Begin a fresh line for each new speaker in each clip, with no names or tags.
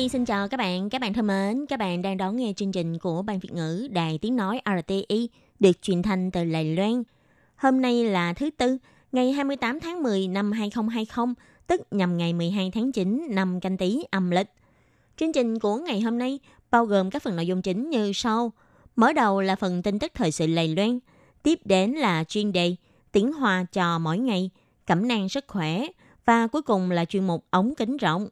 Nhi xin chào các bạn, các bạn thân mến, các bạn đang đón nghe chương trình của Ban Việt ngữ Đài Tiếng Nói RTI được truyền thanh từ Lài Loan. Hôm nay là thứ Tư, ngày 28 tháng 10 năm 2020, tức nhằm ngày 12 tháng 9 năm canh tí âm lịch. Chương trình của ngày hôm nay bao gồm các phần nội dung chính như sau. Mở đầu là phần tin tức thời sự Lài Loan, tiếp đến là chuyên đề tiếng hòa trò mỗi ngày, cẩm nang sức khỏe và cuối cùng là chuyên mục ống kính rộng.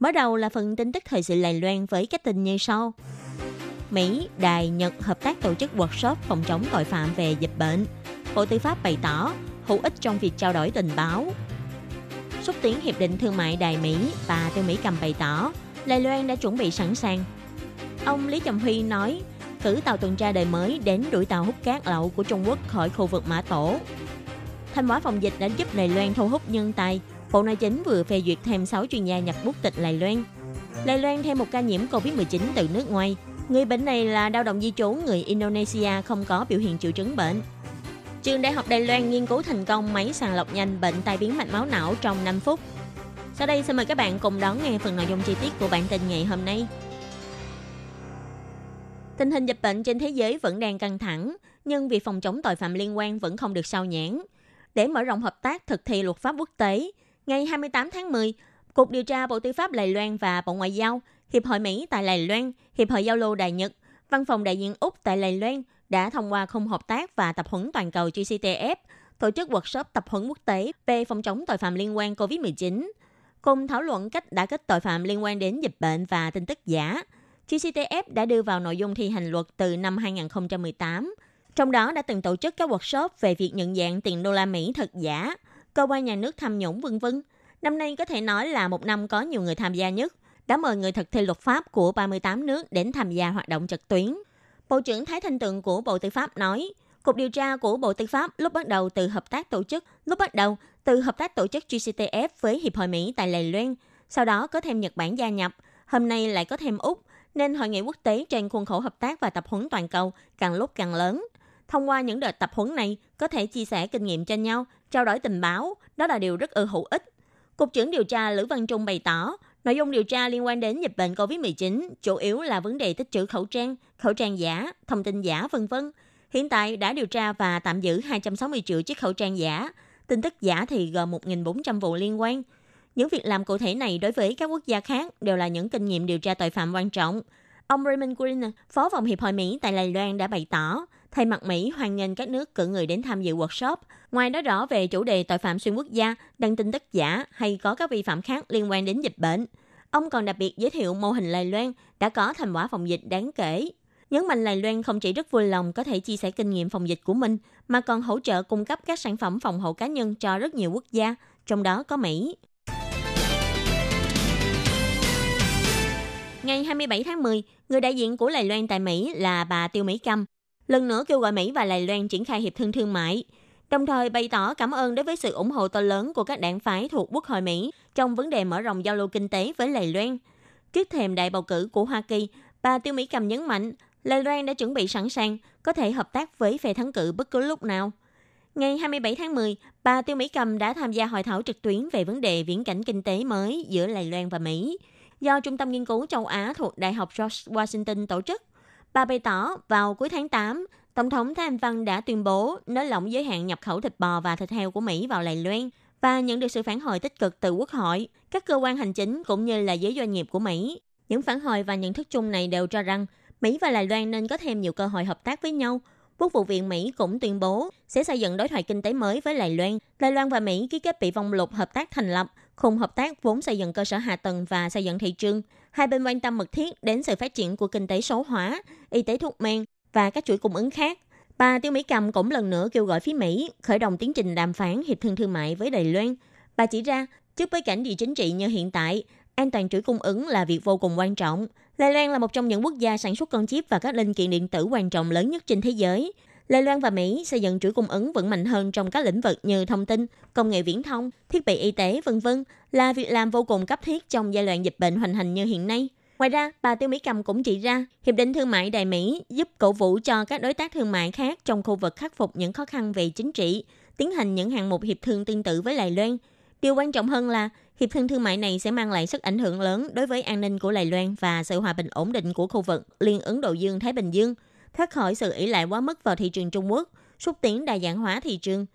Mở đầu là phần tin tức thời sự lầy Loan với các tin như sau. Mỹ, Đài, Nhật hợp tác tổ chức workshop phòng chống tội phạm về dịch bệnh. Bộ Tư pháp bày tỏ hữu ích trong việc trao đổi tình báo. Xúc tiến Hiệp định Thương mại Đài Mỹ, và Tư Mỹ Cầm bày tỏ Đài Loan đã chuẩn bị sẵn sàng. Ông Lý Trầm Huy nói cử tàu tuần tra đời mới đến đuổi tàu hút cát lậu của Trung Quốc khỏi khu vực Mã Tổ. Thanh hóa phòng dịch đã giúp Đài Loan thu hút nhân tài. Bộ Nội chính vừa phê duyệt thêm 6 chuyên gia nhập quốc tịch Lài Loan. Lài Loan thêm một ca nhiễm COVID-19 từ nước ngoài. Người bệnh này là lao động di trú người Indonesia không có biểu hiện triệu chứng bệnh. Trường Đại học Đài Loan nghiên cứu thành công máy sàng lọc nhanh bệnh tai biến mạch máu não trong 5 phút. Sau đây xin mời các bạn cùng đón nghe phần nội dung chi tiết của bản tin ngày hôm nay. Tình hình dịch bệnh trên thế giới vẫn đang căng thẳng, nhưng việc phòng chống tội phạm liên quan vẫn không được sao nhãn. Để mở rộng hợp tác thực thi luật pháp quốc tế, ngày 28 tháng 10, Cục điều tra Bộ Tư pháp Đài Loan và Bộ Ngoại giao, Hiệp hội Mỹ tại Đài Loan, Hiệp hội Giao lưu Đài Nhật, Văn phòng đại diện Úc tại Đài Loan đã thông qua khung hợp tác và tập huấn toàn cầu GCTF, tổ chức workshop tập huấn quốc tế về phòng chống tội phạm liên quan COVID-19, cùng thảo luận cách đã kết tội phạm liên quan đến dịch bệnh và tin tức giả. GCTF đã đưa vào nội dung thi hành luật từ năm 2018, trong đó đã từng tổ chức các workshop về việc nhận dạng tiền đô la Mỹ thật giả, cơ quan nhà nước tham nhũng vân vân. Năm nay có thể nói là một năm có nhiều người tham gia nhất, đã mời người thực thi luật pháp của 38 nước đến tham gia hoạt động trực tuyến. Bộ trưởng Thái Thanh Tường của Bộ Tư pháp nói, Cục điều tra của Bộ Tư pháp lúc bắt đầu từ hợp tác tổ chức, lúc bắt đầu từ hợp tác tổ chức GCTF với Hiệp hội Mỹ tại Đài Loan, sau đó có thêm Nhật Bản gia nhập, hôm nay lại có thêm Úc, nên hội nghị quốc tế trên khuôn khổ hợp tác và tập huấn toàn cầu càng lúc càng lớn. Thông qua những đợt tập huấn này, có thể chia sẻ kinh nghiệm cho nhau, trao đổi tình báo, đó là điều rất ư hữu ích. Cục trưởng điều tra Lữ Văn Trung bày tỏ, nội dung điều tra liên quan đến dịch bệnh COVID-19 chủ yếu là vấn đề tích trữ khẩu trang, khẩu trang giả, thông tin giả vân vân. Hiện tại đã điều tra và tạm giữ 260 triệu chiếc khẩu trang giả. Tin tức giả thì gồm 1.400 vụ liên quan. Những việc làm cụ thể này đối với các quốc gia khác đều là những kinh nghiệm điều tra tội phạm quan trọng. Ông Raymond Green, Phó phòng Hiệp hội Mỹ tại Đài Loan đã bày tỏ, thay mặt Mỹ hoan nghênh các nước cử người đến tham dự workshop. Ngoài nói rõ về chủ đề tội phạm xuyên quốc gia, đăng tin tức giả hay có các vi phạm khác liên quan đến dịch bệnh. Ông còn đặc biệt giới thiệu mô hình Lài Loan đã có thành quả phòng dịch đáng kể. Nhấn mạnh Lài Loan không chỉ rất vui lòng có thể chia sẻ kinh nghiệm phòng dịch của mình, mà còn hỗ trợ cung cấp các sản phẩm phòng hộ cá nhân cho rất nhiều quốc gia, trong đó có Mỹ. Ngày 27 tháng 10, người đại diện của Lài Loan tại Mỹ là bà Tiêu Mỹ Câm, lần nữa kêu gọi Mỹ và Đài Loan triển khai hiệp thương thương mại, đồng thời bày tỏ cảm ơn đối với sự ủng hộ to lớn của các đảng phái thuộc Quốc hội Mỹ trong vấn đề mở rộng giao lưu kinh tế với Đài Loan. Trước thềm đại bầu cử của Hoa Kỳ, bà Tiêu Mỹ Cầm nhấn mạnh Đài Loan đã chuẩn bị sẵn sàng có thể hợp tác với phe thắng cử bất cứ lúc nào. Ngày 27 tháng 10, bà Tiêu Mỹ Cầm đã tham gia hội thảo trực tuyến về vấn đề viễn cảnh kinh tế mới giữa Đài Loan và Mỹ do Trung tâm Nghiên cứu châu Á thuộc Đại học George Washington tổ chức. Bà bày tỏ vào cuối tháng 8, Tổng thống Thái Anh Văn đã tuyên bố nới lỏng giới hạn nhập khẩu thịt bò và thịt heo của Mỹ vào Đài Loan và nhận được sự phản hồi tích cực từ Quốc hội, các cơ quan hành chính cũng như là giới doanh nghiệp của Mỹ. Những phản hồi và nhận thức chung này đều cho rằng Mỹ và Đài Loan nên có thêm nhiều cơ hội hợp tác với nhau. Quốc vụ viện Mỹ cũng tuyên bố sẽ xây dựng đối thoại kinh tế mới với Đài Loan. Đài Loan và Mỹ ký kết bị vong lục hợp tác thành lập, khung hợp tác vốn xây dựng cơ sở hạ tầng và xây dựng thị trường. Hai bên quan tâm mật thiết đến sự phát triển của kinh tế số hóa, y tế thuốc men và các chuỗi cung ứng khác. Bà Tiêu Mỹ Cầm cũng lần nữa kêu gọi phía Mỹ khởi động tiến trình đàm phán hiệp thương thương mại với Đài Loan. Bà chỉ ra, trước bối cảnh địa chính trị như hiện tại, an toàn chuỗi cung ứng là việc vô cùng quan trọng. Đài Loan là một trong những quốc gia sản xuất con chip và các linh kiện điện tử quan trọng lớn nhất trên thế giới. Đài Loan và Mỹ xây dựng chuỗi cung ứng vững mạnh hơn trong các lĩnh vực như thông tin, công nghệ viễn thông, thiết bị y tế, vân vân là việc làm vô cùng cấp thiết trong giai đoạn dịch bệnh hoành hành như hiện nay. Ngoài ra, bà Tiêu Mỹ Cầm cũng chỉ ra, Hiệp định Thương mại Đài Mỹ giúp cổ vũ cho các đối tác thương mại khác trong khu vực khắc phục những khó khăn về chính trị, tiến hành những hạng mục hiệp thương tương tự với Đài Loan. Điều quan trọng hơn là, hiệp thương thương mại này sẽ mang lại sức ảnh hưởng lớn đối với an ninh của Đài Loan và sự hòa bình ổn định của khu vực Liên Ấn Độ Dương-Thái Bình Dương, thoát khỏi sự ỷ lại quá mức vào thị trường Trung Quốc, xúc tiến đa dạng hóa thị trường.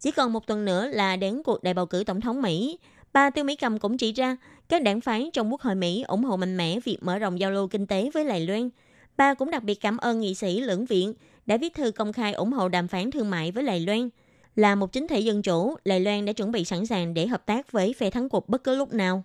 Chỉ còn một tuần nữa là đến cuộc đại bầu cử tổng thống Mỹ, Bà Tiêu Mỹ Cầm cũng chỉ ra các đảng phái trong Quốc hội Mỹ ủng hộ mạnh mẽ việc mở rộng giao lưu kinh tế với Lài Loan. Bà cũng đặc biệt cảm ơn nghị sĩ lưỡng viện đã viết thư công khai ủng hộ đàm phán thương mại với Lài Loan. Là một chính thể dân chủ, Lài Loan đã chuẩn bị sẵn sàng để hợp tác với phe thắng cuộc bất cứ lúc nào.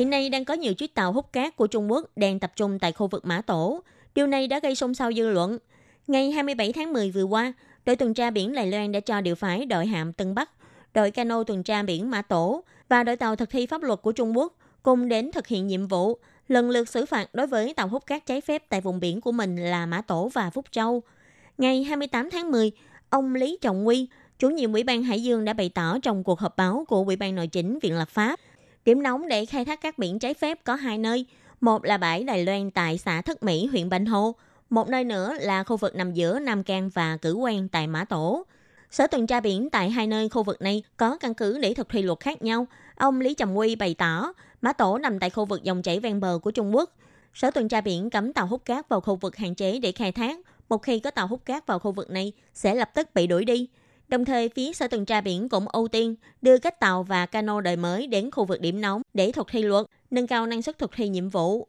Hiện nay đang có nhiều chiếc tàu hút cát của Trung Quốc đang tập trung tại khu vực Mã Tổ. Điều này đã gây xôn xao dư luận. Ngày 27 tháng 10 vừa qua, đội tuần tra biển Đài Loan đã cho điều phái đội hạm Tân Bắc, đội cano tuần tra biển Mã Tổ và đội tàu thực thi pháp luật của Trung Quốc cùng đến thực hiện nhiệm vụ lần lượt xử phạt đối với tàu hút cát trái phép tại vùng biển của mình là Mã Tổ và Phúc Châu. Ngày 28 tháng 10, ông Lý Trọng Nguy, chủ nhiệm Ủy ban Hải Dương đã bày tỏ trong cuộc họp báo của Ủy ban Nội chính Viện Lập pháp, điểm nóng để khai thác các biển trái phép có hai nơi, một là bãi Đài Loan tại xã Thất Mỹ, huyện Bành Hồ, một nơi nữa là khu vực nằm giữa Nam Cang và Cử Quan tại Mã Tổ. Sở tuần tra biển tại hai nơi khu vực này có căn cứ để thực thi luật khác nhau. Ông Lý Trầm Quy bày tỏ, Mã Tổ nằm tại khu vực dòng chảy ven bờ của Trung Quốc. Sở tuần tra biển cấm tàu hút cát vào khu vực hạn chế để khai thác. Một khi có tàu hút cát vào khu vực này, sẽ lập tức bị đuổi đi. Đồng thời, phía Sở tuần tra biển cũng ưu tiên đưa các tàu và cano đời mới đến khu vực điểm nóng để thực thi luật, nâng cao năng suất thực thi nhiệm vụ.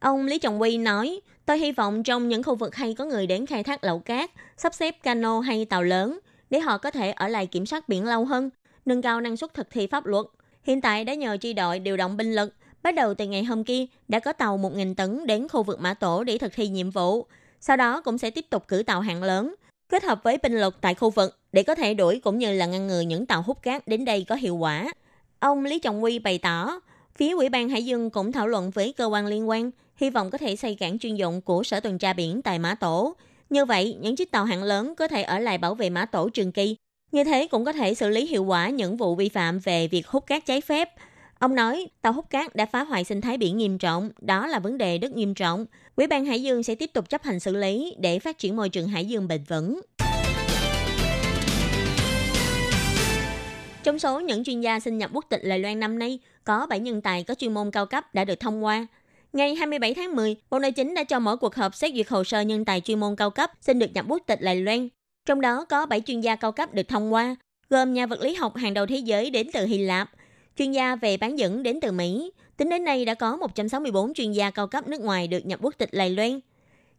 Ông Lý Trọng Quy nói, tôi hy vọng trong những khu vực hay có người đến khai thác lậu cát, sắp xếp cano hay tàu lớn, để họ có thể ở lại kiểm soát biển lâu hơn, nâng cao năng suất thực thi pháp luật. Hiện tại đã nhờ chi đội điều động binh lực, bắt đầu từ ngày hôm kia đã có tàu 1.000 tấn đến khu vực Mã Tổ để thực thi nhiệm vụ. Sau đó cũng sẽ tiếp tục cử tàu hạng lớn, kết hợp với binh lực tại khu vực để có thể đuổi cũng như là ngăn ngừa những tàu hút cát đến đây có hiệu quả. Ông Lý Trọng Quy bày tỏ, phía Ủy ban Hải Dương cũng thảo luận với cơ quan liên quan hy vọng có thể xây cảng chuyên dụng của Sở tuần tra biển tại Mã Tổ. Như vậy, những chiếc tàu hạng lớn có thể ở lại bảo vệ Mã Tổ trường kỳ. Như thế cũng có thể xử lý hiệu quả những vụ vi phạm về việc hút cát trái phép. Ông nói, tàu hút cát đã phá hoại sinh thái biển nghiêm trọng, đó là vấn đề rất nghiêm trọng. Ủy ban Hải Dương sẽ tiếp tục chấp hành xử lý để phát triển môi trường hải dương bền vững. Trong số những chuyên gia xin nhập quốc tịch Đài Loan năm nay, có 7 nhân tài có chuyên môn cao cấp đã được thông qua. Ngày 27 tháng 10, Bộ Nội chính đã cho mở cuộc họp xét duyệt hồ sơ nhân tài chuyên môn cao cấp xin được nhập quốc tịch Đài Loan. Trong đó có 7 chuyên gia cao cấp được thông qua, gồm nhà vật lý học hàng đầu thế giới đến từ Hy Lạp, chuyên gia về bán dẫn đến từ Mỹ. Tính đến nay đã có 164 chuyên gia cao cấp nước ngoài được nhập quốc tịch Lài Loan.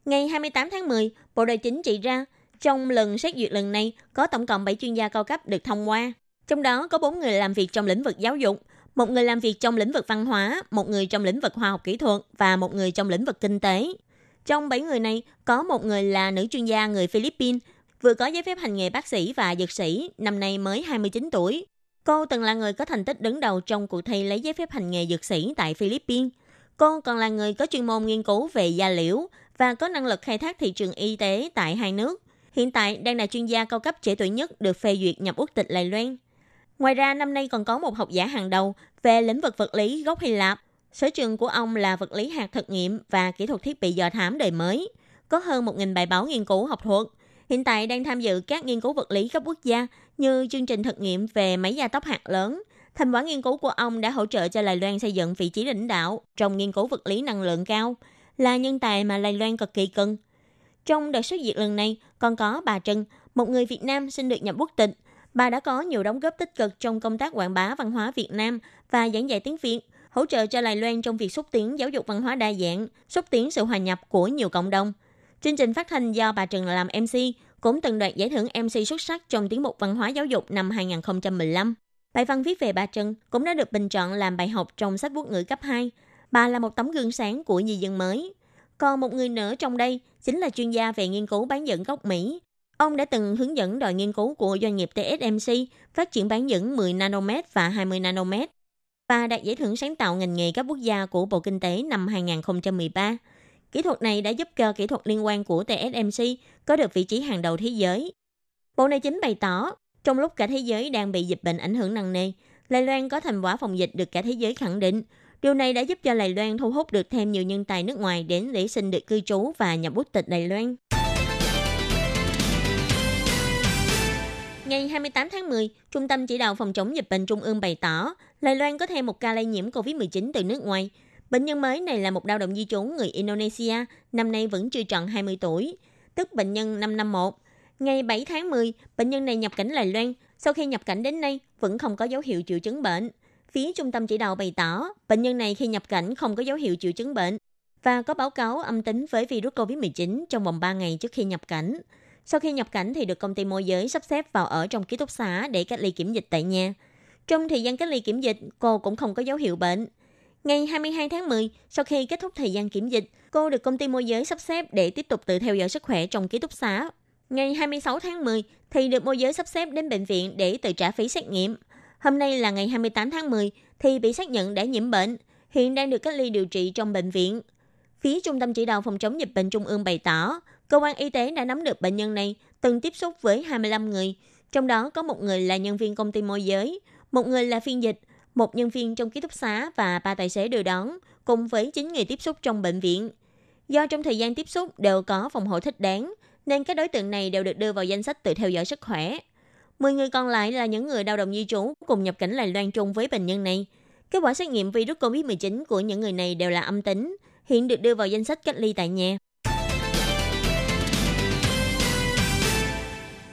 Ngày 28 tháng 10, Bộ tài chính chỉ ra, trong lần xét duyệt lần này có tổng cộng 7 chuyên gia cao cấp được thông qua. Trong đó có 4 người làm việc trong lĩnh vực giáo dục, một người làm việc trong lĩnh vực văn hóa, một người trong lĩnh vực khoa học kỹ thuật và một người trong lĩnh vực kinh tế. Trong 7 người này, có một người là nữ chuyên gia người Philippines, vừa có giấy phép hành nghề bác sĩ và dược sĩ, năm nay mới 29 tuổi. Cô từng là người có thành tích đứng đầu trong cuộc thi lấy giấy phép hành nghề dược sĩ tại Philippines. Cô còn là người có chuyên môn nghiên cứu về da liễu và có năng lực khai thác thị trường y tế tại hai nước. Hiện tại đang là chuyên gia cao cấp trẻ tuổi nhất được phê duyệt nhập quốc tịch Đài Loan. Ngoài ra, năm nay còn có một học giả hàng đầu về lĩnh vực vật lý gốc Hy Lạp. Sở trường của ông là vật lý hạt thực nghiệm và kỹ thuật thiết bị dò thám đời mới. Có hơn 1.000 bài báo nghiên cứu học thuật. Hiện tại đang tham dự các nghiên cứu vật lý cấp quốc gia như chương trình thực nghiệm về máy gia tốc hạt lớn. Thành quả nghiên cứu của ông đã hỗ trợ cho Đài Loan xây dựng vị trí lãnh đạo trong nghiên cứu vật lý năng lượng cao, là nhân tài mà Đài Loan cực kỳ cần. Trong đợt xuất diệt lần này, còn có bà Trân, một người Việt Nam xin được nhập quốc tịch – Bà đã có nhiều đóng góp tích cực trong công tác quảng bá văn hóa Việt Nam và giảng dạy tiếng Việt, hỗ trợ cho Đài Loan trong việc xúc tiến giáo dục văn hóa đa dạng, xúc tiến sự hòa nhập của nhiều cộng đồng. Chương trình phát thanh do bà Trần làm MC cũng từng đoạt giải thưởng MC xuất sắc trong tiếng mục văn hóa giáo dục năm 2015. Bài văn viết về bà Trần cũng đã được bình chọn làm bài học trong sách quốc ngữ cấp 2. Bà là một tấm gương sáng của di dân mới. Còn một người nữa trong đây chính là chuyên gia về nghiên cứu bán dẫn gốc Mỹ, Ông đã từng hướng dẫn đội nghiên cứu của doanh nghiệp TSMC phát triển bán dẫn 10 nanomet và 20 nanomet và đạt giải thưởng sáng tạo ngành nghề các quốc gia của Bộ Kinh tế năm 2013. Kỹ thuật này đã giúp cho kỹ thuật liên quan của TSMC có được vị trí hàng đầu thế giới. Bộ này chính bày tỏ, trong lúc cả thế giới đang bị dịch bệnh ảnh hưởng nặng nề, Lai Loan có thành quả phòng dịch được cả thế giới khẳng định. Điều này đã giúp cho Lai Loan thu hút được thêm nhiều nhân tài nước ngoài đến để xin được cư trú và nhập quốc tịch Đài Loan. Ngày 28 tháng 10, Trung tâm Chỉ đạo Phòng chống dịch bệnh Trung ương bày tỏ, Lai Loan có thêm một ca lây nhiễm COVID-19 từ nước ngoài. Bệnh nhân mới này là một lao động di trú người Indonesia, năm nay vẫn chưa tròn 20 tuổi, tức bệnh nhân 551. Ngày 7 tháng 10, bệnh nhân này nhập cảnh Lài Loan. Sau khi nhập cảnh đến nay, vẫn không có dấu hiệu triệu chứng bệnh. Phía trung tâm chỉ đạo bày tỏ, bệnh nhân này khi nhập cảnh không có dấu hiệu triệu chứng bệnh và có báo cáo âm tính với virus COVID-19 trong vòng 3 ngày trước khi nhập cảnh. Sau khi nhập cảnh thì được công ty môi giới sắp xếp vào ở trong ký túc xá để cách ly kiểm dịch tại nhà. Trong thời gian cách ly kiểm dịch, cô cũng không có dấu hiệu bệnh. Ngày 22 tháng 10, sau khi kết thúc thời gian kiểm dịch, cô được công ty môi giới sắp xếp để tiếp tục tự theo dõi sức khỏe trong ký túc xá. Ngày 26 tháng 10 thì được môi giới sắp xếp đến bệnh viện để tự trả phí xét nghiệm. Hôm nay là ngày 28 tháng 10 thì bị xác nhận đã nhiễm bệnh, hiện đang được cách ly điều trị trong bệnh viện. Phía Trung tâm Chỉ đạo Phòng chống dịch bệnh Trung ương bày tỏ, cơ quan y tế đã nắm được bệnh nhân này từng tiếp xúc với 25 người, trong đó có một người là nhân viên công ty môi giới, một người là phiên dịch, một nhân viên trong ký túc xá và ba tài xế đưa đón, cùng với 9 người tiếp xúc trong bệnh viện. Do trong thời gian tiếp xúc đều có phòng hộ thích đáng, nên các đối tượng này đều được đưa vào danh sách tự theo dõi sức khỏe. 10 người còn lại là những người lao động di trú cùng nhập cảnh Đài Loan chung với bệnh nhân này. Kết quả xét nghiệm virus COVID-19 của những người này đều là âm tính, hiện được đưa vào danh sách cách ly tại nhà.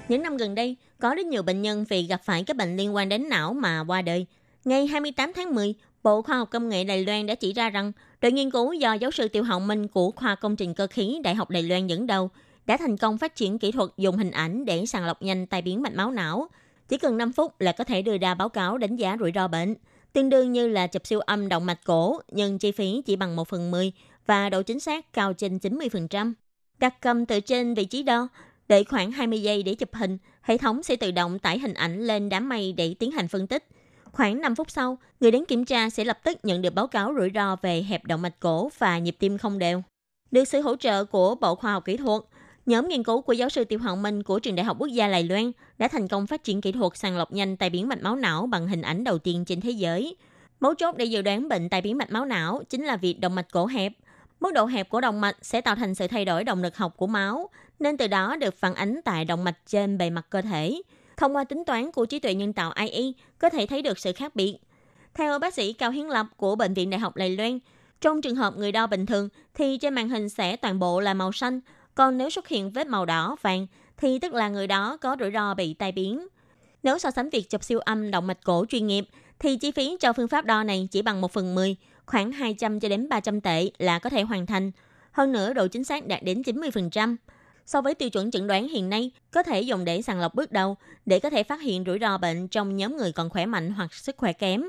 Những năm gần đây, có rất nhiều bệnh nhân vì gặp phải các bệnh liên quan đến não mà qua đời. Ngày 28 tháng 10, Bộ Khoa học Công nghệ Đài Loan đã chỉ ra rằng đội nghiên cứu do giáo sư Tiêu Hồng Minh của Khoa Công trình Cơ khí Đại học Đài Loan dẫn đầu đã thành công phát triển kỹ thuật dùng hình ảnh để sàng lọc nhanh tai biến mạch máu não. Chỉ cần 5 phút là có thể đưa ra báo cáo đánh giá rủi ro bệnh, tương đương như là chụp siêu âm động mạch cổ, nhưng chi phí chỉ bằng 1 phần 10 và độ chính xác cao trên 90%. Đặt cầm từ trên vị trí đo, Đợi khoảng 20 giây để chụp hình, hệ thống sẽ tự động tải hình ảnh lên đám mây để tiến hành phân tích. Khoảng 5 phút sau, người đến kiểm tra sẽ lập tức nhận được báo cáo rủi ro về hẹp động mạch cổ và nhịp tim không đều. Được sự hỗ trợ của Bộ Khoa học Kỹ thuật, nhóm nghiên cứu của giáo sư Tiêu Hoàng Minh của Trường Đại học Quốc gia Đài Loan đã thành công phát triển kỹ thuật sàng lọc nhanh tai biến mạch máu não bằng hình ảnh đầu tiên trên thế giới. Mấu chốt để dự đoán bệnh tai biến mạch máu não chính là việc động mạch cổ hẹp. Mức độ hẹp của động mạch sẽ tạo thành sự thay đổi động lực học của máu, nên từ đó được phản ánh tại động mạch trên bề mặt cơ thể. Thông qua tính toán của trí tuệ nhân tạo AI, có thể thấy được sự khác biệt. Theo bác sĩ Cao Hiến Lập của Bệnh viện Đại học Lầy Loan, trong trường hợp người đo bình thường thì trên màn hình sẽ toàn bộ là màu xanh, còn nếu xuất hiện vết màu đỏ, vàng thì tức là người đó có rủi ro bị tai biến. Nếu so sánh việc chụp siêu âm động mạch cổ chuyên nghiệp thì chi phí cho phương pháp đo này chỉ bằng 1 phần 10, khoảng 200 cho đến 300 tệ là có thể hoàn thành. Hơn nữa độ chính xác đạt đến 90% so với tiêu chuẩn chẩn đoán hiện nay có thể dùng để sàng lọc bước đầu để có thể phát hiện rủi ro bệnh trong nhóm người còn khỏe mạnh hoặc sức khỏe kém.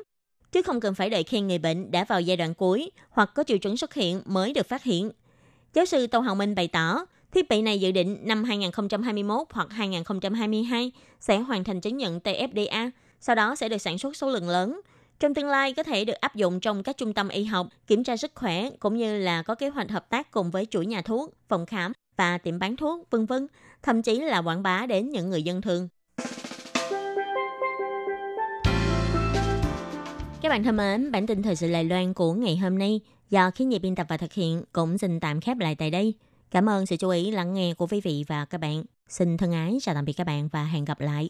Chứ không cần phải đợi khi người bệnh đã vào giai đoạn cuối hoặc có triệu chứng xuất hiện mới được phát hiện. Giáo sư Tô Hồng Minh bày tỏ, thiết bị này dự định năm 2021 hoặc 2022 sẽ hoàn thành chứng nhận TFDA, sau đó sẽ được sản xuất số lượng lớn. Trong tương lai có thể được áp dụng trong các trung tâm y học, kiểm tra sức khỏe cũng như là có kế hoạch hợp tác cùng với chuỗi nhà thuốc, phòng khám và tiệm bán thuốc, vân vân, thậm chí là quảng bá đến những người dân thường. Các bạn thân mến, bản tin thời sự Lài Loan của ngày hôm nay do khí nhị biên tập và thực hiện cũng xin tạm khép lại tại đây. Cảm ơn sự chú ý lắng nghe của quý vị và các bạn. Xin thân ái chào tạm biệt các bạn và hẹn gặp lại.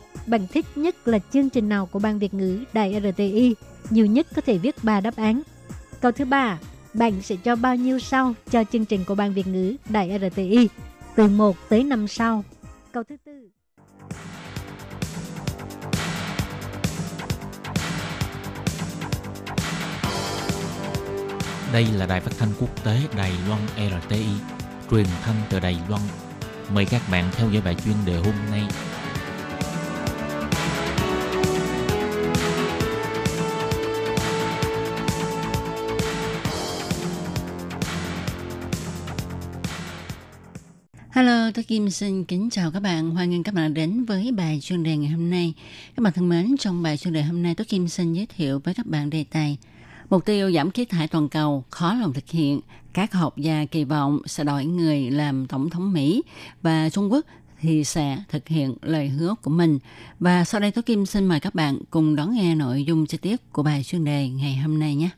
bạn thích nhất là chương trình nào của ban Việt ngữ Đài RTI? Nhiều nhất có thể viết 3 đáp án. Câu thứ ba, bạn sẽ cho bao nhiêu sao cho chương trình của Ban Việt ngữ Đài RTI từ 1 tới 5 sao. Câu thứ tư.
Đây là đài phát thanh quốc tế Đài Loan RTI, truyền thanh từ Đài Loan. Mời các bạn theo dõi bài chuyên đề hôm nay.
Hello, Kim xin kính chào các bạn. Hoan nghênh các bạn đến với bài chuyên đề ngày hôm nay. Các bạn thân mến, trong bài chuyên đề hôm nay, tôi Kim xin giới thiệu với các bạn đề tài Mục tiêu giảm khí thải toàn cầu khó lòng thực hiện. Các học gia kỳ vọng sẽ đổi người làm tổng thống Mỹ và Trung Quốc thì sẽ thực hiện lời hứa của mình. Và sau đây tôi Kim xin mời các bạn cùng đón nghe nội dung chi tiết của bài chuyên đề ngày hôm nay nhé.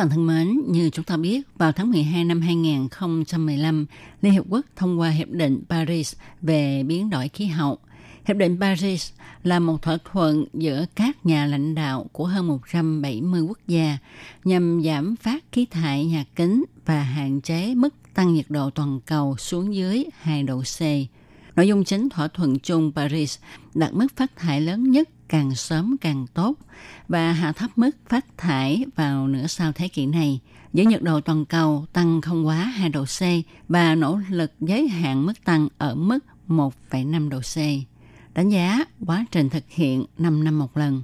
Bạn thân mến, như chúng ta biết, vào tháng 12 năm 2015, Liên Hiệp Quốc thông qua Hiệp định Paris về biến đổi khí hậu. Hiệp định Paris là một thỏa thuận giữa các nhà lãnh đạo của hơn 170 quốc gia nhằm giảm phát khí thải nhà kính và hạn chế mức tăng nhiệt độ toàn cầu xuống dưới 2 độ C. Nội dung chính thỏa thuận chung Paris đặt mức phát thải lớn nhất càng sớm càng tốt và hạ thấp mức phát thải vào nửa sau thế kỷ này với nhiệt độ toàn cầu tăng không quá 2 độ C và nỗ lực giới hạn mức tăng ở mức 1,5 độ C. Đánh giá quá trình thực hiện 5 năm một lần.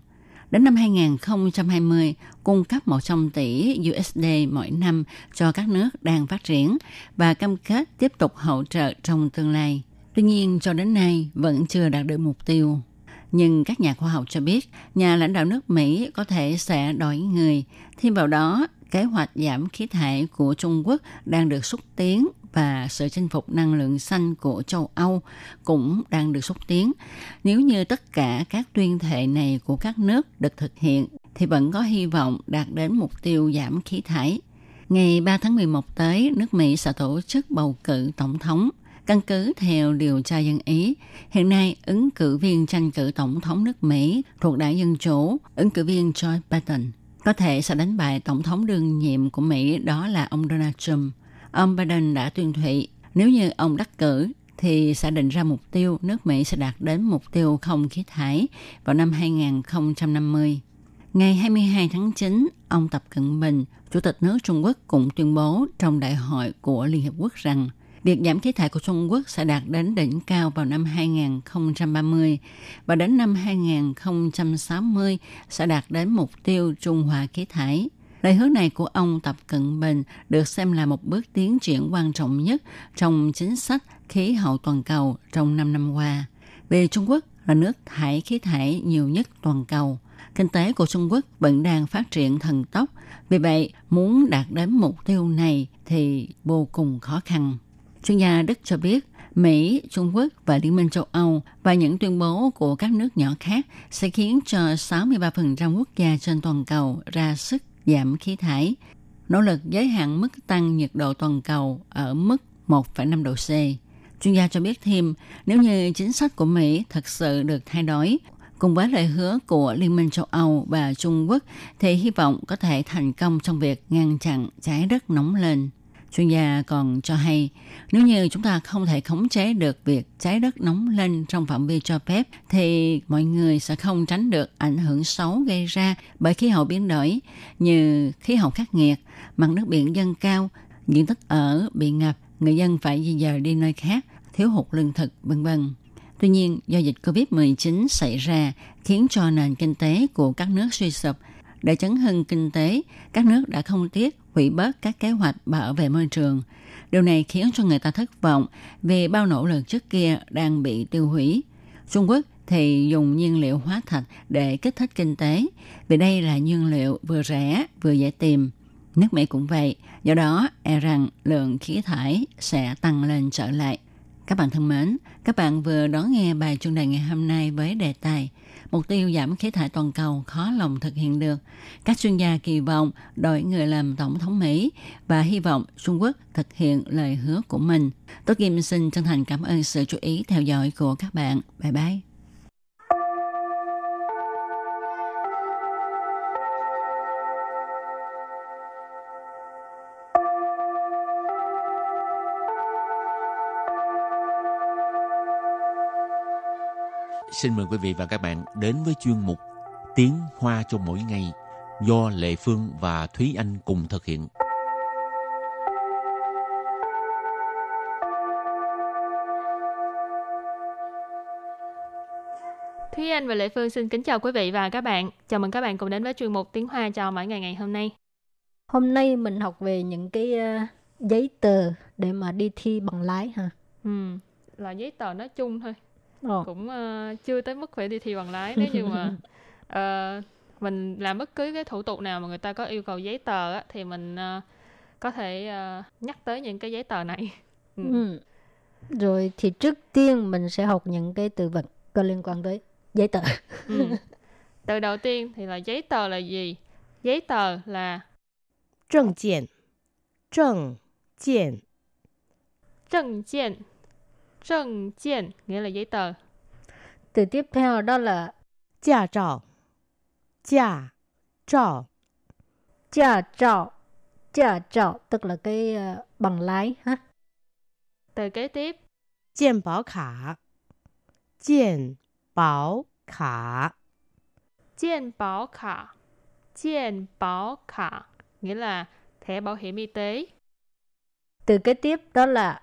Đến năm 2020, cung cấp 100 tỷ USD mỗi năm cho các nước đang phát triển và cam kết tiếp tục hỗ trợ trong tương lai. Tuy nhiên, cho đến nay vẫn chưa đạt được mục tiêu. Nhưng các nhà khoa học cho biết, nhà lãnh đạo nước Mỹ có thể sẽ đổi người. Thêm vào đó, kế hoạch giảm khí thải của Trung Quốc đang được xúc tiến và sự chinh phục năng lượng xanh của châu Âu cũng đang được xúc tiến. Nếu như tất cả các tuyên thệ này của các nước được thực hiện, thì vẫn có hy vọng đạt đến mục tiêu giảm khí thải. Ngày 3 tháng 11 tới, nước Mỹ sẽ tổ chức bầu cử tổng thống – Căn cứ theo điều tra dân Ý, hiện nay ứng cử viên tranh cử tổng thống nước Mỹ thuộc đảng Dân Chủ, ứng cử viên Joe Biden, có thể sẽ đánh bại tổng thống đương nhiệm của Mỹ đó là ông Donald Trump. Ông Biden đã tuyên thệ nếu như ông đắc cử thì sẽ định ra mục tiêu nước Mỹ sẽ đạt đến mục tiêu không khí thải vào năm 2050. Ngày 22 tháng 9, ông Tập Cận Bình, Chủ tịch nước Trung Quốc cũng tuyên bố trong đại hội của Liên Hiệp Quốc rằng việc giảm khí thải của Trung Quốc sẽ đạt đến đỉnh cao vào năm 2030 và đến năm 2060 sẽ đạt đến mục tiêu trung hòa khí thải. Lời hứa này của ông Tập Cận Bình được xem là một bước tiến triển quan trọng nhất trong chính sách khí hậu toàn cầu trong 5 năm qua. Vì Trung Quốc là nước thải khí thải nhiều nhất toàn cầu. Kinh tế của Trung Quốc vẫn đang phát triển thần tốc, vì vậy muốn đạt đến mục tiêu này thì vô cùng khó khăn. Chuyên gia Đức cho biết, Mỹ, Trung Quốc và Liên minh châu Âu và những tuyên bố của các nước nhỏ khác sẽ khiến cho 63% quốc gia trên toàn cầu ra sức giảm khí thải, nỗ lực giới hạn mức tăng nhiệt độ toàn cầu ở mức 1,5 độ C. Chuyên gia cho biết thêm, nếu như chính sách của Mỹ thực sự được thay đổi, cùng với lời hứa của Liên minh châu Âu và Trung Quốc, thì hy vọng có thể thành công trong việc ngăn chặn trái đất nóng lên. Chuyên gia còn cho hay, nếu như chúng ta không thể khống chế được việc trái đất nóng lên trong phạm vi cho phép, thì mọi người sẽ không tránh được ảnh hưởng xấu gây ra bởi khí hậu biến đổi như khí hậu khắc nghiệt, mặt nước biển dâng cao, diện tích ở bị ngập, người dân phải di dời đi nơi khác, thiếu hụt lương thực, vân vân. Tuy nhiên, do dịch COVID-19 xảy ra khiến cho nền kinh tế của các nước suy sụp, để chấn hưng kinh tế, các nước đã không tiếc hủy bớt các kế hoạch bảo vệ môi trường. Điều này khiến cho người ta thất vọng vì bao nỗ lực trước kia đang bị tiêu hủy. Trung Quốc thì dùng nhiên liệu hóa thạch để kích thích kinh tế, vì đây là nhiên liệu vừa rẻ vừa dễ tìm. Nước Mỹ cũng vậy, do đó e rằng lượng khí thải sẽ tăng lên trở lại. Các bạn thân mến, các bạn vừa đón nghe bài chuyên đề ngày hôm nay với đề tài Mục tiêu giảm khí thải toàn cầu khó lòng thực hiện được. Các chuyên gia kỳ vọng đội người làm tổng thống Mỹ và hy vọng Trung Quốc thực hiện lời hứa của mình. Tôi Kim xin chân thành cảm ơn sự chú ý theo dõi của các bạn. Bye bye.
Xin mời quý vị và các bạn đến với chuyên mục Tiếng Hoa cho mỗi ngày do Lệ Phương và Thúy Anh cùng thực hiện.
Thúy Anh và Lệ Phương xin kính chào quý vị và các bạn. Chào mừng các bạn cùng đến với chuyên mục Tiếng Hoa cho mỗi ngày ngày hôm nay.
Hôm nay mình học về những cái uh, giấy tờ để mà đi thi bằng lái ha.
Ừ, là giấy tờ nói chung thôi
ờ.
cũng uh, chưa tới mức phải đi thi bằng lái nếu như mà uh, mình làm bất cứ cái thủ tục nào mà người ta có yêu cầu giấy tờ á, thì mình uh, có thể uh, nhắc tới những cái giấy tờ này
ừ. Ừ. rồi thì trước tiên mình sẽ học những cái từ vựng có liên quan tới giấy tờ
ừ. từ đầu tiên thì là giấy tờ là gì giấy tờ là
chứng kiện chứng kiện
chứng kiện Trần kiện nghĩa là giấy tờ.
Từ tiếp theo đó là
Gia trào Gia trào
Gia trào Gia trào tức là cái uh, bằng lái ha.
Từ kế tiếp.
Kiện bảo khả. Kiện bảo khả.
Kiện bảo khả. Kiện bảo khả. Nghĩa là thẻ bảo hiểm y tế.
Từ kế tiếp đó là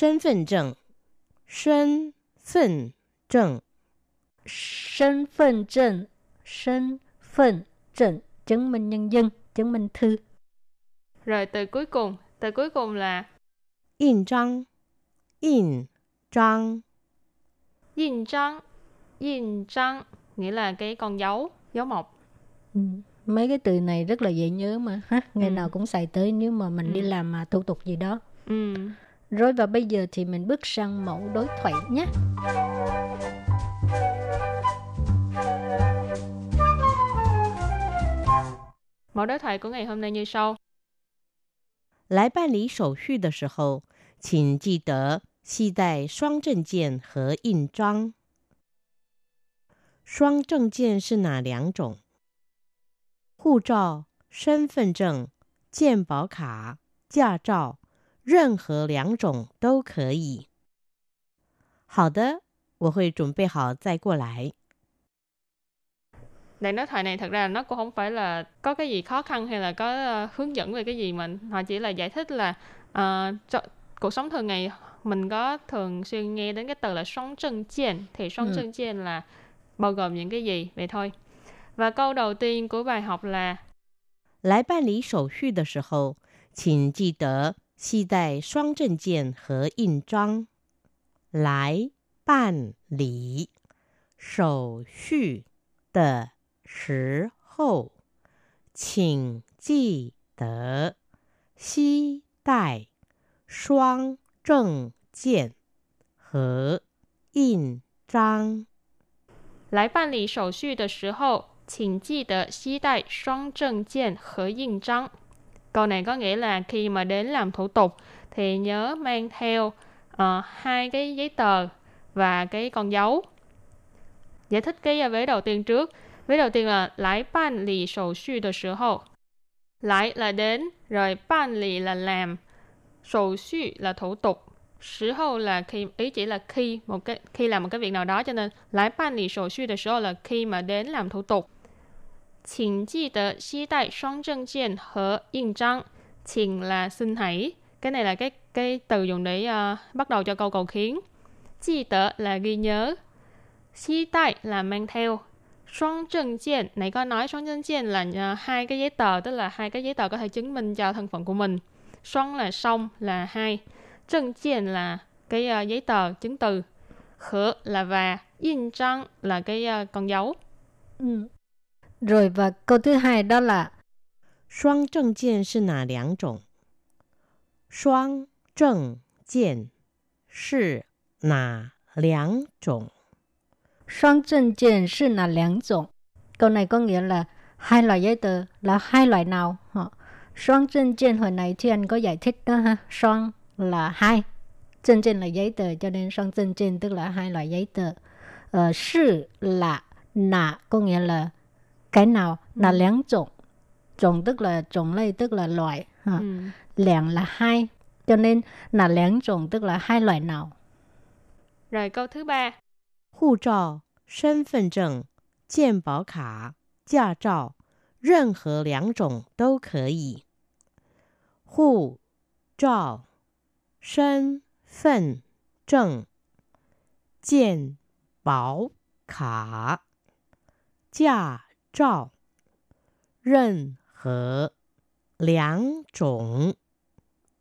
Thân phận chứng 身份证，
身份证，身份证 chứng minh nhân dân, chứng minh thư.
Rồi từ cuối cùng, từ cuối cùng là
印章，印章，
印章，印章 nghĩa là cái con dấu, dấu mộc.
Ừ. Mấy cái từ này rất là dễ nhớ mà ha, ngày ừ. nào cũng xài tới nếu mà mình ừ. đi làm mà thủ tục gì đó.
Ừ.
Rồi và bây giờ thì mình bước sang mẫu đối thoại nhé.
Mẫu đối thoại của ngày hôm nay như sau.
来办理手续的时候，请记得携带双证件和印章。双证件是哪两种？护照、身份证、健保卡、驾照。 任何两种都可以。好的，我会准备好再过来。
Đoạn nói thoại này thật ra nó cũng không phải là có cái gì khó khăn hay là có uh, hướng dẫn về cái gì mà họ chỉ là giải thích là uh, cho, cuộc sống thường ngày mình có thường xuyên nghe đến cái từ là sống chân chiên thì sống ừ. chân chiên là bao gồm những cái gì vậy thôi. Và câu đầu tiên của bài học là
来办理手续的时候，请记得 携带双证件和印章来办理手续的时候，请记得携带双证件和印章。
来办理手续的时候，请记得携带双证件和印章。Câu này có nghĩa là khi mà đến làm thủ tục thì nhớ mang theo uh, hai cái giấy tờ và cái con dấu. Giải thích cái ờ, vế đầu tiên trước. Vế đầu tiên là lái ban lì sổ sư được sự hậu. Lái là đến, rồi ban lì là làm, sổ sư là thủ tục. Sử hậu là khi ý chỉ là khi một cái khi làm một cái việc nào đó cho nên lái ban lì sổ sư được sự là khi mà đến làm thủ tục. 请记得携带双证件和印章。请 là xin hãy. Cái này là cái cái từ dùng để uh, bắt đầu cho câu cầu khiến. Chi tờ là ghi nhớ. Xí tại là mang theo.双证件này có nói 双证件 là uh, hai cái giấy tờ tức là hai cái giấy tờ có thể chứng minh cho thân phận của mình.双là song là hai.证件 là cái uh, giấy tờ chứng từ. Khở là và.印章 là cái uh, con dấu.
Ừ. Rồi và câu thứ hai đó là
Xoang trần kiện là nà liang trọng? Xoang trần kiện là nà liang trọng?
Xoang trần kiện là nà liang trọng? Câu này có nghĩa là hai loại giấy tờ là hai loại nào? Xoang trần kiện hồi nãy thì anh có giải thích đó ha. Xoang là hai. Trần kiện là giấy tờ cho nên xoang trần kiện tức là hai loại giấy tờ. Ờ, uh, là nà có nghĩa là cái nào là lẻng trộn. Trộn tức là trộn lây tức là loại. Ha.
Ừ.
Lẻng là hai. Cho nên là lẻng trộn tức là hai loại nào.
Rồi câu thứ ba.
护照、身份证、健保卡、驾照，任何两种都可以。护照、身份证、健保卡、驾 照，任何两种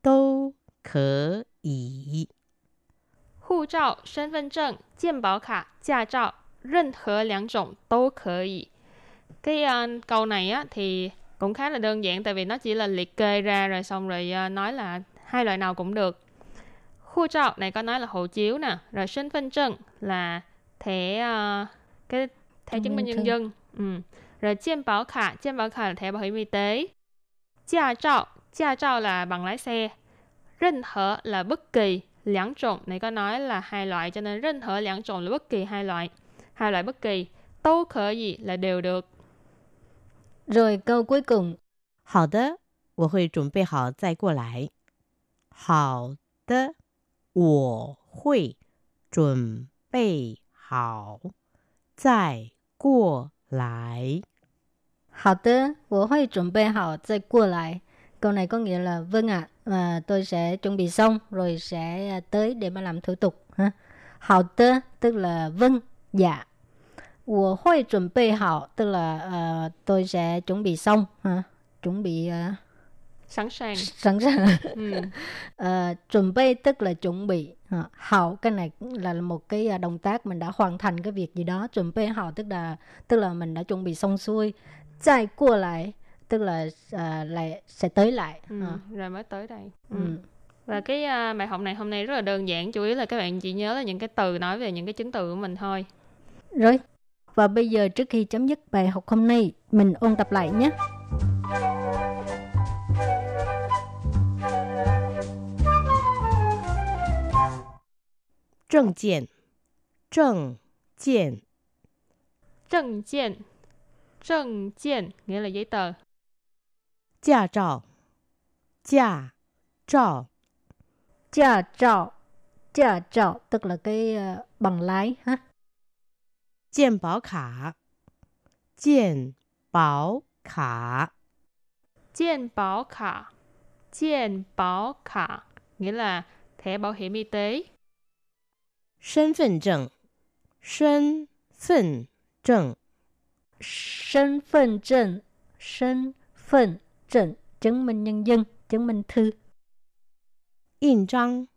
都可以。
护照、身份证、健保卡、驾照, 任何两种都可以. Cái uh, câu này á, thì cũng khá là đơn giản tại vì nó chỉ là liệt kê ra rồi xong rồi uh, nói là hai loại nào cũng được. Khu trọ này có nói là hộ chiếu nè, rồi sinh phân证là thẻ uh, cái thẻ
Chứng
chứng minh
minh
nhân
thư.
dân. Ừ. Rồi chiên bảo khả, chiên bảo khả là thẻ bảo hiểm y tế. Gia trao, gia trao là bằng lái xe.任何là bất kỳ, Liang trộn này có nói là hai loại cho nên任何两种 là bất kỳ hai loại. Hai loại bất kỳ.都可以 là đều được.
Rồi câu cuối cùng
好的，我会准备好再过来。好的，我会准备好再过 来。
Hảo tớ, tôi hội chuẩn bị hảo再过来. Câu này có nghĩa là vâng ạ, à, tôi sẽ chuẩn bị xong rồi sẽ à, tới để mà làm thủ tục. Ha. Hảo tớ tức là vâng, dạ. Tôi hội chuẩn bị hảo tức là à, tôi sẽ chuẩn bị xong. Ha. Chuẩn bị à,
sẵn sàng
sẵn sàng
ừ.
à, chuẩn bị tức là chuẩn bị。À, cái này là một cái à, động tác mình đã hoàn thành cái việc gì đó. Chuẩn bị hảo tức là tức là mình đã chuẩn bị xong xuôi. Chạy qua lại tức là à, lại sẽ tới lại.
Ừ,
ờ.
rồi mới tới đây. Ừ.
ừ.
Và cái à, bài học này hôm nay rất là đơn giản. Chủ yếu là các bạn chỉ nhớ là những cái từ nói về những cái chứng từ của mình thôi.
Rồi. Và bây giờ trước khi chấm dứt bài học hôm nay mình ôn tập lại nhé.
证件，证件，
证件，证件 nghĩa là giấy tờ.
驾照，驾照，
驾照驾照 tức là cái à, bằng lái ha
健保卡，健保卡，
健保卡，健保卡 nghĩa là thẻ bảo hiểm y tế.
身份证，身份证，
身份证身份证 chứng minh nhân dân chứng minh thư
印章，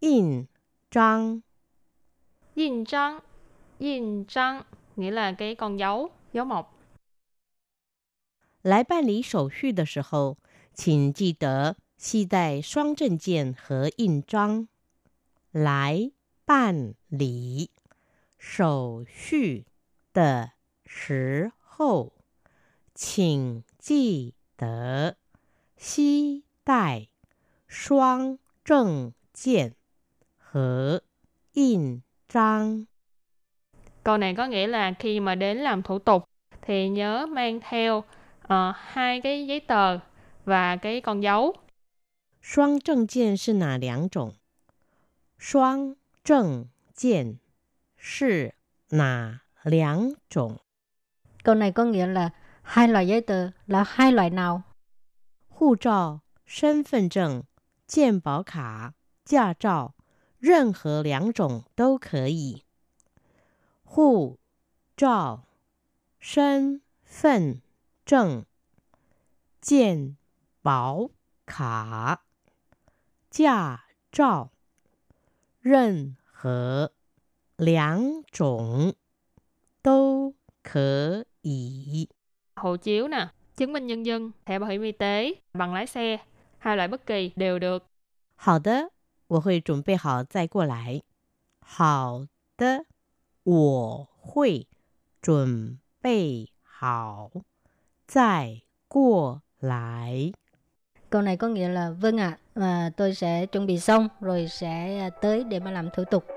印章，
印章，印章 nghĩa là cái con dấu, dấu mộc.
来办理手续的时候，请记得携带双证件和印章。来 办理手续的时候，请记得携带双证件和印章。
Câu này có nghĩa là khi mà đến làm thủ tục thì nhớ mang theo ờ, hai cái giấy tờ và cái con dấu.
双证件是哪两种？双 证件是哪两种
？câu này có nghĩa là hai loại giấy tờ là hai loại nào
护照、身份证、健保卡、驾照，任何两种都可以。护照、身份证、健保卡、驾照，任何两种都可以。
Hộ chiếu nè, chứng minh nhân dân, thẻ bảo hiểm y tế, bằng lái xe, hai loại bất kỳ đều được.
好的，我会准备好再过来。 好的，我会准备好再过来。
Câu này có nghĩa là vâng ạ, à, tôi sẽ chuẩn bị xong rồi sẽ à, tới để mà làm thủ tục.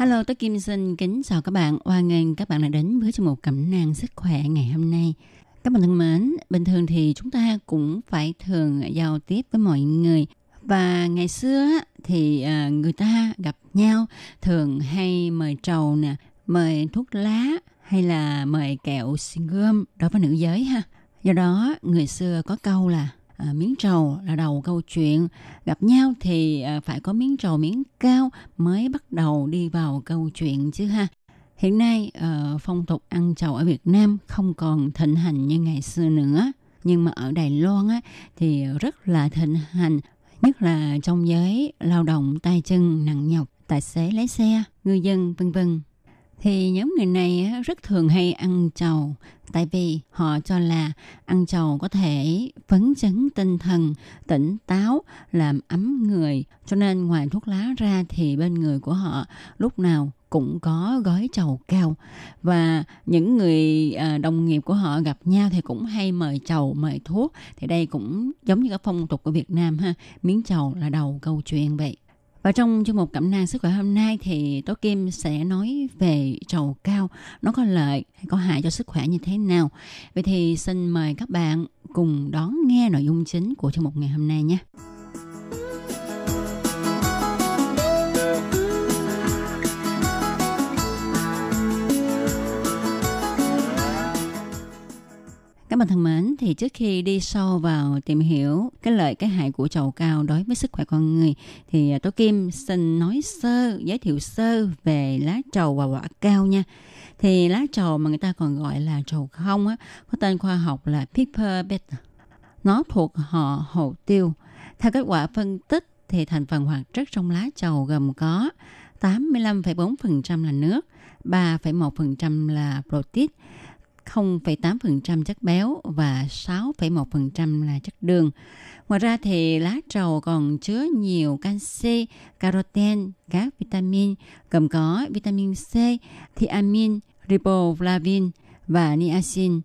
Hello, tôi Kim xin kính chào các bạn. Hoan nghênh các bạn đã đến với chương mục cẩm nang sức khỏe ngày hôm nay. Các bạn thân mến, bình thường thì chúng ta cũng phải thường giao tiếp với mọi người. Và ngày xưa thì à, người ta gặp nhau thường hay mời trầu nè, mời thuốc lá hay là mời kẹo xin gươm đối với nữ giới ha. Do đó, người xưa có câu là à, miếng trầu là đầu câu chuyện. Gặp nhau thì à, phải có miếng trầu miếng cao mới bắt đầu đi vào câu chuyện chứ ha. Hiện nay ờ, phong tục ăn trầu ở Việt Nam không còn thịnh hành như ngày xưa nữa. Nhưng mà ở Đài Loan á, thì rất là thịnh hành nhất là trong giới lao động tay chân nặng nhọc tài xế lái xe ngư dân vân vân thì nhóm người này rất thường hay ăn trầu. Tại vì họ cho là ăn trầu có thể phấn chấn tinh thần, tỉnh táo, làm ấm người. Cho nên ngoài thuốc lá ra thì bên người của họ lúc nào cũng có gói trầu cao. Và những người à, đồng nghiệp của họ gặp nhau thì cũng hay mời trầu, mời thuốc. Thì đây cũng giống như cái phong tục của Việt Nam ha, miếng trầu là đầu câu chuyện vậy và trong chương mục cẩm nang sức khỏe hôm nay thì Tố Kim sẽ nói về trầu cao nó có lợi hay có hại cho sức khỏe như thế nào. Vậy thì xin mời các bạn cùng đón nghe nội dung chính của chương mục ngày hôm nay nhé. Các bạn thân mến, thì trước khi đi sâu vào tìm hiểu cái lợi cái hại của trầu cao đối với sức khỏe con người thì à, Tố Kim xin nói sơ, giới thiệu sơ về lá trầu và quả cao nha. Thì lá trầu mà người ta còn gọi là trầu không á, có tên khoa học là Piper beta. Nó thuộc họ hồ tiêu. Theo kết quả phân tích thì thành phần hoạt chất trong lá trầu gồm có 85,4% là nước, 3,1% là protein, 0,8% chất béo và 6,1% là chất đường. Ngoài ra thì lá trầu còn chứa nhiều canxi, caroten, các vitamin gồm có vitamin C, thiamin, riboflavin và niacin.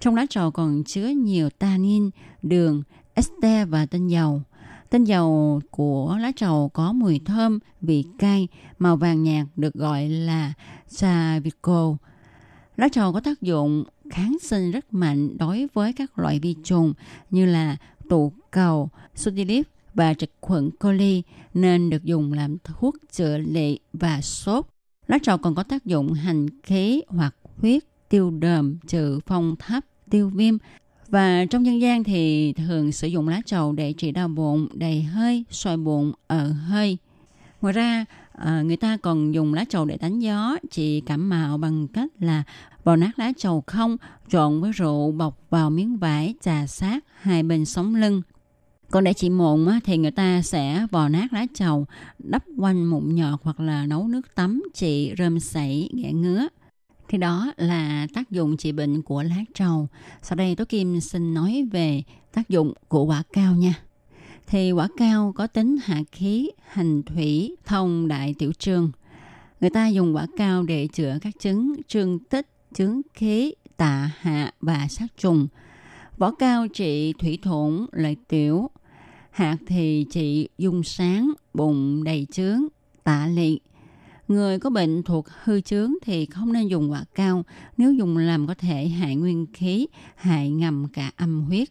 Trong lá trầu còn chứa nhiều tannin, đường, ester và tinh dầu. Tinh dầu của lá trầu có mùi thơm, vị cay, màu vàng nhạt được gọi là savico. Lá trầu có tác dụng kháng sinh rất mạnh đối với các loại vi trùng như là tụ cầu, sotilip và trực khuẩn coli nên được dùng làm thuốc chữa lị và sốt. Lá trầu còn có tác dụng hành khí hoặc huyết, tiêu đờm, trừ phong thấp, tiêu viêm. Và trong dân gian thì thường sử dụng lá trầu để trị đau bụng, đầy hơi, soi bụng, ở hơi. Ngoài ra, à, người ta còn dùng lá trầu để đánh gió, trị cảm mạo bằng cách là bào nát lá trầu không trộn với rượu bọc vào miếng vải chà sát hai bên sống lưng. Còn để trị mụn á, thì người ta sẽ vò nát lá trầu, đắp quanh mụn nhọt hoặc là nấu nước tắm trị rơm sảy, ghẻ ngứa. Thì đó là tác dụng trị bệnh của lá trầu. Sau đây Tố Kim xin nói về tác dụng của quả cao nha thì quả cao có tính hạ khí, hành thủy, thông đại tiểu trương. Người ta dùng quả cao để chữa các chứng trương tích, chứng khí, tạ hạ và sát trùng. Vỏ cao trị thủy thủng, lợi tiểu. hạt thì trị dung sáng, bụng đầy chướng, tạ liệt. Người có bệnh thuộc hư chướng thì không nên dùng quả cao, nếu dùng làm có thể hại nguyên khí, hại ngầm cả âm huyết.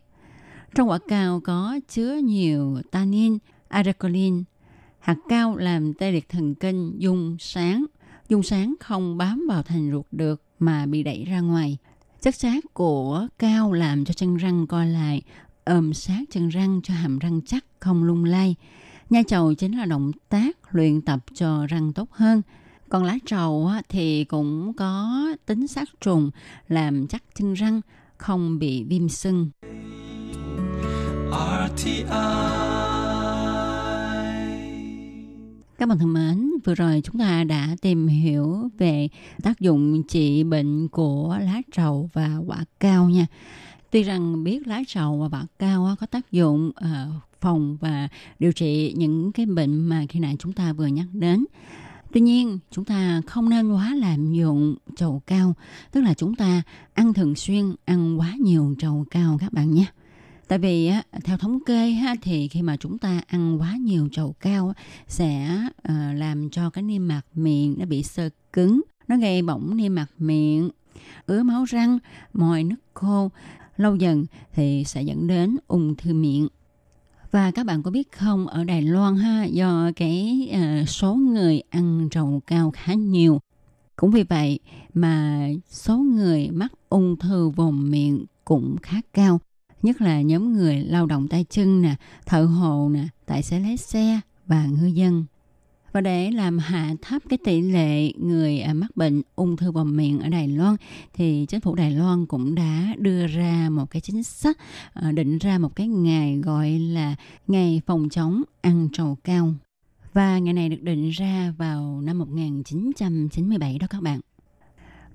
Trong quả cao có chứa nhiều tannin, aracolin. Hạt cao làm tê liệt thần kinh, dung sáng. Dung sáng không bám vào thành ruột được mà bị đẩy ra ngoài. Chất xác của cao làm cho chân răng co lại, ôm sát chân răng cho hàm răng chắc, không lung lay. Nhai trầu chính là động tác luyện tập cho răng tốt hơn. Còn lá trầu thì cũng có tính sát trùng, làm chắc chân răng, không bị viêm sưng. Các bạn thân mến, vừa rồi chúng ta đã tìm hiểu về tác dụng trị bệnh của lá trầu và quả cao nha. Tuy rằng biết lá trầu và quả cao có tác dụng ờ, phòng và điều trị những cái bệnh mà khi nãy chúng ta vừa nhắc đến. Tuy nhiên, chúng ta không nên quá lạm dụng trầu cao, tức là chúng ta ăn thường xuyên, ăn quá nhiều trầu cao các bạn nhé. Tại vì á, theo thống kê thì khi mà chúng ta ăn quá nhiều trầu cao sẽ uh, làm cho cái niêm mạc miệng nó bị sơ cứng, nó gây bỏng niêm mạc miệng, ứa máu răng, mòi nước khô. Lâu dần thì sẽ dẫn đến ung thư miệng. Và các bạn có biết không, ở Đài Loan ha, do cái uh, số người ăn trầu cao khá nhiều, cũng vì vậy mà số người mắc ung thư vùng miệng cũng khá cao nhất là nhóm người lao động tay chân nè, thợ hồ nè, tài xế lái xe và ngư dân. Và để làm hạ thấp cái tỷ lệ người à, mắc bệnh ung thư vòm miệng ở Đài Loan thì chính phủ Đài Loan cũng đã đưa ra một cái chính sách à, định ra một cái ngày gọi là ngày phòng chống ăn trầu cao. Và ngày này được định ra vào năm 1997 đó các bạn.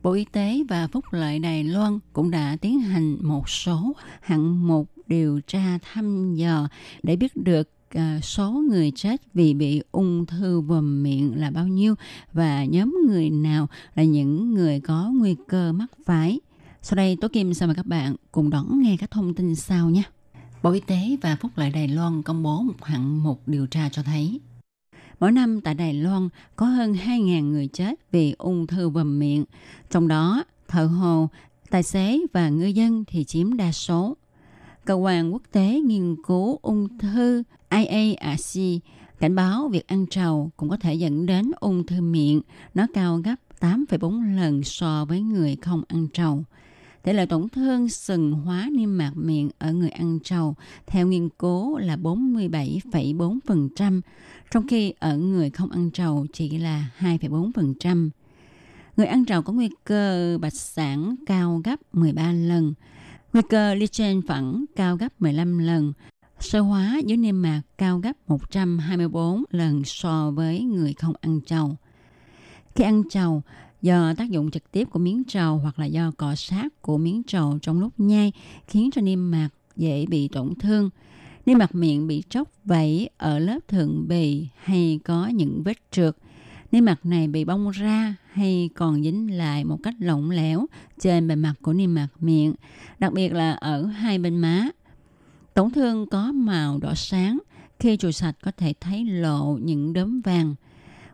Bộ Y tế và Phúc lợi Đài Loan cũng đã tiến hành một số hạng mục điều tra thăm dò để biết được à, số người chết vì bị ung thư vòm miệng là bao nhiêu và nhóm người nào là những người có nguy cơ mắc phải. Sau đây, Tố Kim xin mời các bạn cùng đón nghe các thông tin sau nhé. Bộ Y tế và Phúc lợi Đài Loan công bố một hạng mục điều tra cho thấy Mỗi năm tại Đài Loan có hơn 2.000 người chết vì ung thư vòm miệng. Trong đó, thợ hồ, tài xế và ngư dân thì chiếm đa số. Cơ quan quốc tế nghiên cứu ung thư IARC cảnh báo việc ăn trầu cũng có thể dẫn đến ung thư miệng. Nó cao gấp 8,4 lần so với người không ăn trầu. Tỷ lệ tổn thương sừng hóa niêm mạc miệng ở người ăn trầu theo nghiên cứu là 47,4%, trong khi ở người không ăn trầu chỉ là 2,4%. Người ăn trầu có nguy cơ bạch sản cao gấp 13 lần, nguy cơ lichen phẳng cao gấp 15 lần, sơ hóa dưới niêm mạc cao gấp 124 lần so với người không ăn trầu. Khi ăn trầu, do tác dụng trực tiếp của miếng trầu hoặc là do cọ sát của miếng trầu trong lúc nhai khiến cho niêm mạc dễ bị tổn thương. Niêm mạc miệng bị tróc vẫy ở lớp thượng bì hay có những vết trượt. Niêm mạc này bị bong ra hay còn dính lại một cách lỏng lẻo trên bề mặt của niêm mạc miệng, đặc biệt là ở hai bên má. Tổn thương có màu đỏ sáng, khi chùi sạch có thể thấy lộ những đốm vàng –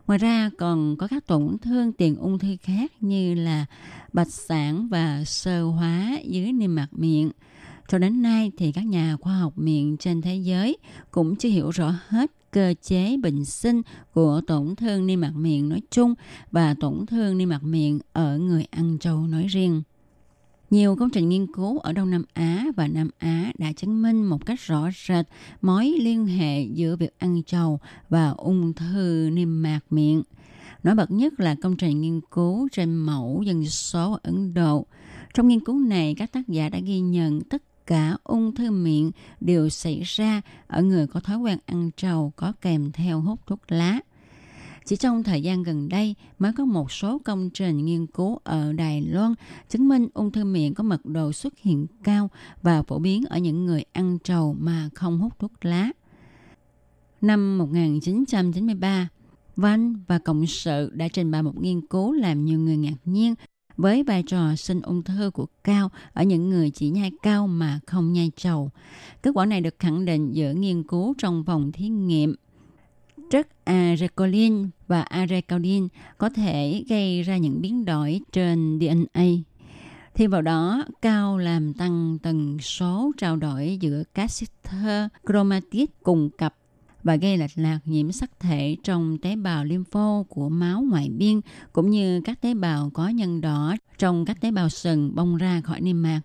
Ngoài ra còn có các tổn thương tiền ung thư khác như là bạch sản và sơ hóa dưới niêm mạc miệng. Cho đến nay thì các nhà khoa học miệng trên thế giới cũng chưa hiểu rõ hết cơ chế bệnh sinh của tổn thương niêm mạc miệng nói chung và tổn thương niêm mạc miệng ở người ăn trâu nói riêng. Nhiều công trình nghiên cứu ở Đông Nam Á và Nam Á đã chứng minh một cách rõ rệt mối liên hệ giữa việc ăn trầu và ung thư niêm mạc miệng. Nổi bật nhất là công trình nghiên cứu trên mẫu dân số ở Ấn Độ. Trong nghiên cứu này, các tác giả đã ghi nhận tất cả ung thư miệng đều xảy ra ở người có thói quen ăn trầu có kèm theo hút thuốc lá. Chỉ trong thời gian gần đây mới có một số công trình nghiên cứu ở Đài Loan chứng minh ung thư miệng có mật độ xuất hiện cao và phổ biến ở những người ăn trầu mà không hút thuốc lá. Năm 1993, Văn và Cộng sự đã trình bày một nghiên cứu làm nhiều người ngạc nhiên với vai trò sinh ung thư của cao ở những người chỉ nhai cao mà không nhai trầu. Kết quả này được khẳng định giữa nghiên cứu trong vòng thí nghiệm. Chất arecolin và arecaudin có thể gây ra những biến đổi trên DNA. Thêm vào đó, cao làm tăng tần số trao đổi giữa cassiter chromatid cùng cặp và gây lệch lạc nhiễm sắc thể trong tế bào lympho của máu ngoại biên cũng như các tế bào có nhân đỏ trong các tế bào sừng bong ra khỏi niêm mạc.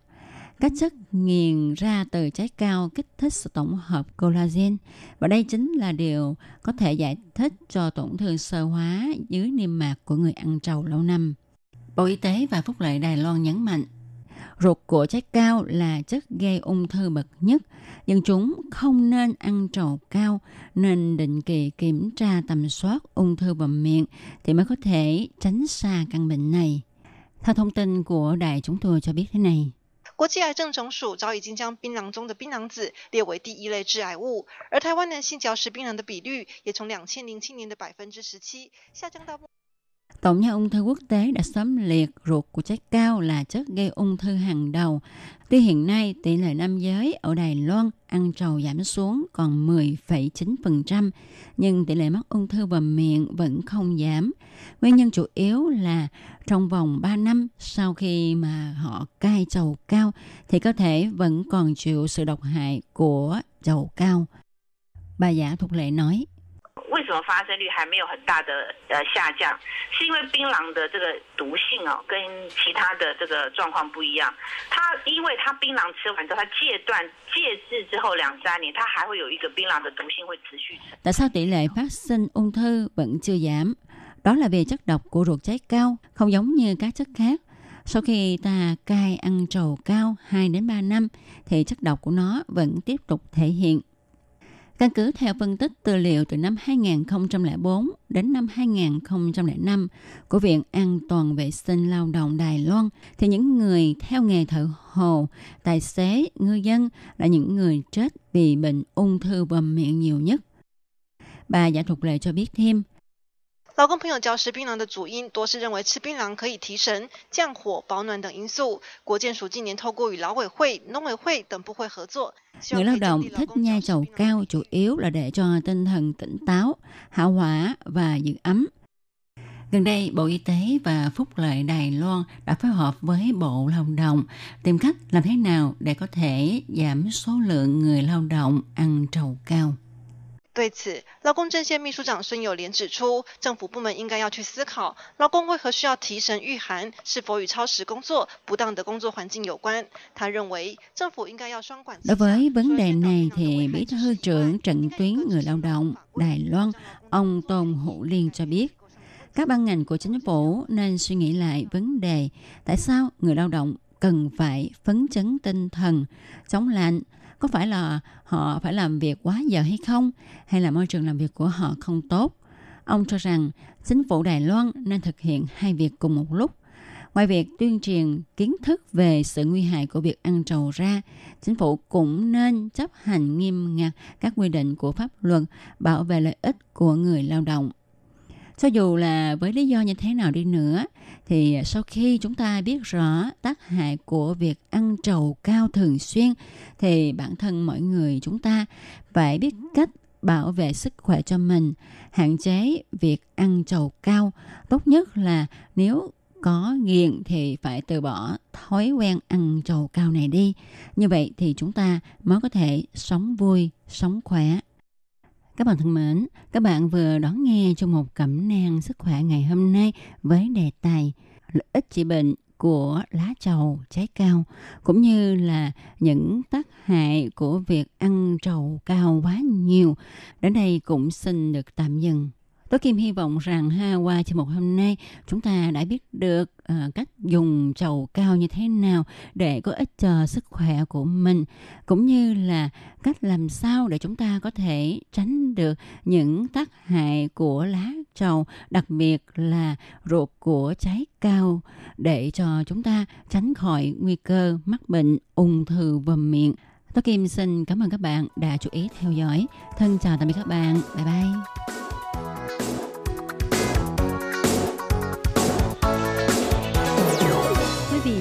Các chất nghiền ra từ trái cao kích thích sự tổng hợp collagen và đây chính là điều có thể giải thích cho tổn thương sơ hóa dưới niêm mạc của người ăn trầu lâu năm. Bộ Y tế và Phúc lợi Đài Loan nhấn mạnh ruột của trái cao là chất gây ung thư bậc nhất. Dân chúng không nên ăn trầu cao, nên định kỳ kiểm tra tầm soát ung thư bầm miệng thì mới có thể tránh xa căn bệnh này. Theo thông tin của đài chúng tôi cho biết thế này.
国际癌症总署早已经将槟榔中的槟榔子列为第一类致癌物，而台湾男性嚼食槟榔的比率也从两千零七年的百分之十七下降到。
Tổng nhà ung thư quốc tế đã sớm liệt ruột của trái cao là chất gây ung thư hàng đầu. Tuy hiện nay tỷ lệ nam giới ở Đài Loan ăn trầu giảm xuống còn 10,9%, nhưng tỷ lệ mắc ung thư bầm miệng vẫn không giảm. Nguyên nhân chủ yếu là trong vòng 3 năm sau khi mà họ cai trầu cao thì cơ thể vẫn còn chịu sự độc hại của trầu cao. Bà giả thuộc Lệ nói.
为什么发生率还没有很大的呃下降？是因为槟榔的这个毒性哦，跟其他的这个状况不一样。它因为它槟榔吃完之后，它戒断戒治之后两三年，它还会有一个槟榔的毒性会持续。
Tại sao tỷ lệ phát sinh ung thư vẫn chưa giảm? Đó là vì chất độc của ruột trái cao không giống như các chất khác. Sau khi ta cai ăn trầu cao 2 đến 3 năm thì chất độc của nó vẫn tiếp tục thể hiện. Căn cứ theo phân tích tư liệu từ năm 2004 đến năm 2005 của Viện An toàn vệ sinh lao động Đài Loan, thì những người theo nghề thợ hồ, tài xế, ngư dân là những người chết vì bệnh ung thư bầm miệng nhiều nhất. Bà Giả Thục Lệ cho biết thêm,
老公朋友嚼食槟榔的主因多是认为吃槟榔可以提神、降火、保暖等因素。国健署近年透过与劳委会、农委会等部会合作，希
người
望
lao
可以降
động
低劳
thích
工
nhai
嚼食
trầu
槟榔
cao chủ yếu là để cho tinh thần tỉnh táo, hạ hỏa và giữ ấm. Gần đây, Bộ Y tế và Phúc lợi Đài Loan đã phối hợp với Bộ Lao động tìm cách làm thế nào để có thể giảm số lượng người lao động ăn trầu cao.
对此，劳工阵线秘书长孙友莲指出，政府部门应该要去思考，劳工为何需要提神御寒，是否与超时工作、不当的工作环境有关？他认为，政府应该要双管齐
Đối
下
với
除
vấn
了
đề
宣导
này
槟榔的
thì
危害
Bí
知
thư
识以
trưởng
外
trận
应该
tuyến
更
người
执
lao
行
động
法规
Đài Loan,
让劳工
ông Tôn Hữu Liên cho biết, các ban ngành của chính phủ nên suy nghĩ lại vấn đề tại sao người lao động cần phải phấn chấn tinh thần, chống lạnh, có phải là họ phải làm việc quá giờ hay không, hay là môi trường làm việc của họ không tốt. Ông cho rằng chính phủ Đài Loan nên thực hiện hai việc cùng một lúc. Ngoài việc tuyên truyền kiến thức về sự nguy hại của việc ăn trầu ra, chính phủ cũng nên chấp hành nghiêm ngặt các quy định của pháp luật bảo vệ lợi ích của người lao động. Cho dù là với lý do như thế nào đi nữa, thì sau khi chúng ta biết rõ tác hại của việc ăn trầu cao thường xuyên, thì bản thân mọi người chúng ta phải biết cách bảo vệ sức khỏe cho mình, hạn chế việc ăn trầu cao. Tốt nhất là nếu có nghiện thì phải từ bỏ thói quen ăn trầu cao này đi. Như vậy thì chúng ta mới có thể sống vui, sống khỏe. Các bạn thân mến, các bạn vừa đón nghe trong một cẩm nang sức khỏe ngày hôm nay với đề tài lợi ích trị bệnh của lá trầu trái cao cũng như là những tác hại của việc ăn trầu cao quá nhiều. Đến đây cũng xin được tạm dừng. Tố Kim hy vọng rằng ha qua chương mục hôm nay chúng ta đã biết được uh, cách dùng trầu cao như thế nào để có ích cho sức khỏe của mình cũng như là cách làm sao để chúng ta có thể tránh được những tác hại của lá trầu đặc biệt là ruột của trái cao để cho chúng ta tránh khỏi nguy cơ mắc bệnh ung thư vòm miệng. Tôi Kim xin cảm ơn các bạn đã chú ý theo dõi. Thân chào tạm biệt các bạn. Bye bye.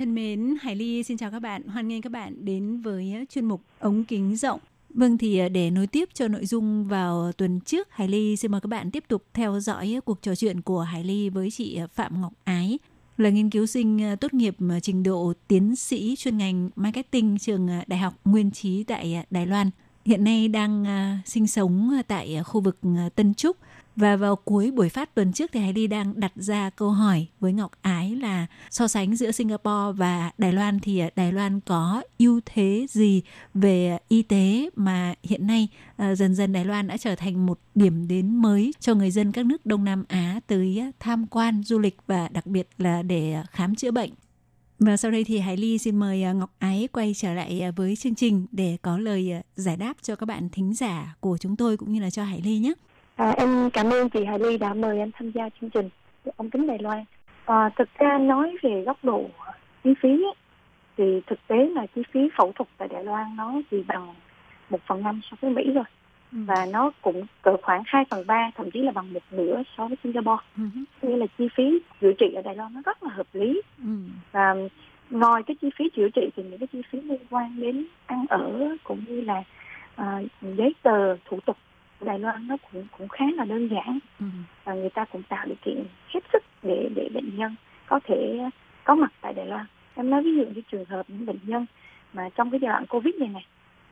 Thân mến, Hải Ly xin chào các bạn. Hoan nghênh các bạn đến với ờ, chuyên mục ống kính rộng. Vâng thì ờ, để nối tiếp cho nội dung vào tuần trước, Hải Ly xin mời các bạn tiếp tục theo dõi ờ, cuộc trò chuyện của Hải Ly với chị Phạm Ngọc Ái là nghiên cứu sinh tốt nghiệp trình độ tiến sĩ chuyên ngành marketing trường Đại học Nguyên Trí tại Đài Loan. Hiện nay đang sinh sống tại khu vực Tân Trúc và vào cuối buổi phát tuần trước thì Hải Ly đang đặt ra câu hỏi với Ngọc Ái là so sánh giữa Singapore và Đài Loan thì Đài Loan có ưu thế gì về y tế mà hiện nay ờ, dần dần Đài Loan đã trở thành một điểm đến mới cho người dân các nước Đông Nam Á tới ờ, tham quan, du lịch và đặc biệt là để khám chữa bệnh. Và sau đây thì Hải Ly xin mời ờ, Ngọc Ái quay trở lại với chương trình để có lời giải đáp cho các bạn thính giả của chúng tôi cũng như là cho Hải Ly nhé.
À, em cảm ơn chị Hải Ly đã mời em tham gia chương trình ống kính Đài Loan. À, thực ra nói về góc độ chi phí ấy, thì thực tế là chi phí phẫu thuật tại Đài Loan nó chỉ bằng một phần năm so với Mỹ rồi ừ. và nó cũng cỡ khoảng 2 phần ba thậm chí là bằng một nửa so với Singapore. Ừ. Nghĩa là chi phí chữa trị ở Đài Loan nó rất là hợp lý ừ. và ngoài cái chi phí chữa trị thì những cái chi phí liên quan đến ăn ở cũng như là uh, giấy tờ thủ tục Đài Loan nó cũng cũng khá là đơn giản ừ. và người ta cũng tạo điều kiện hết sức để để bệnh nhân có thể có mặt tại Đài Loan. Em nói ví dụ như trường hợp những bệnh nhân mà trong cái giai đoạn Covid này này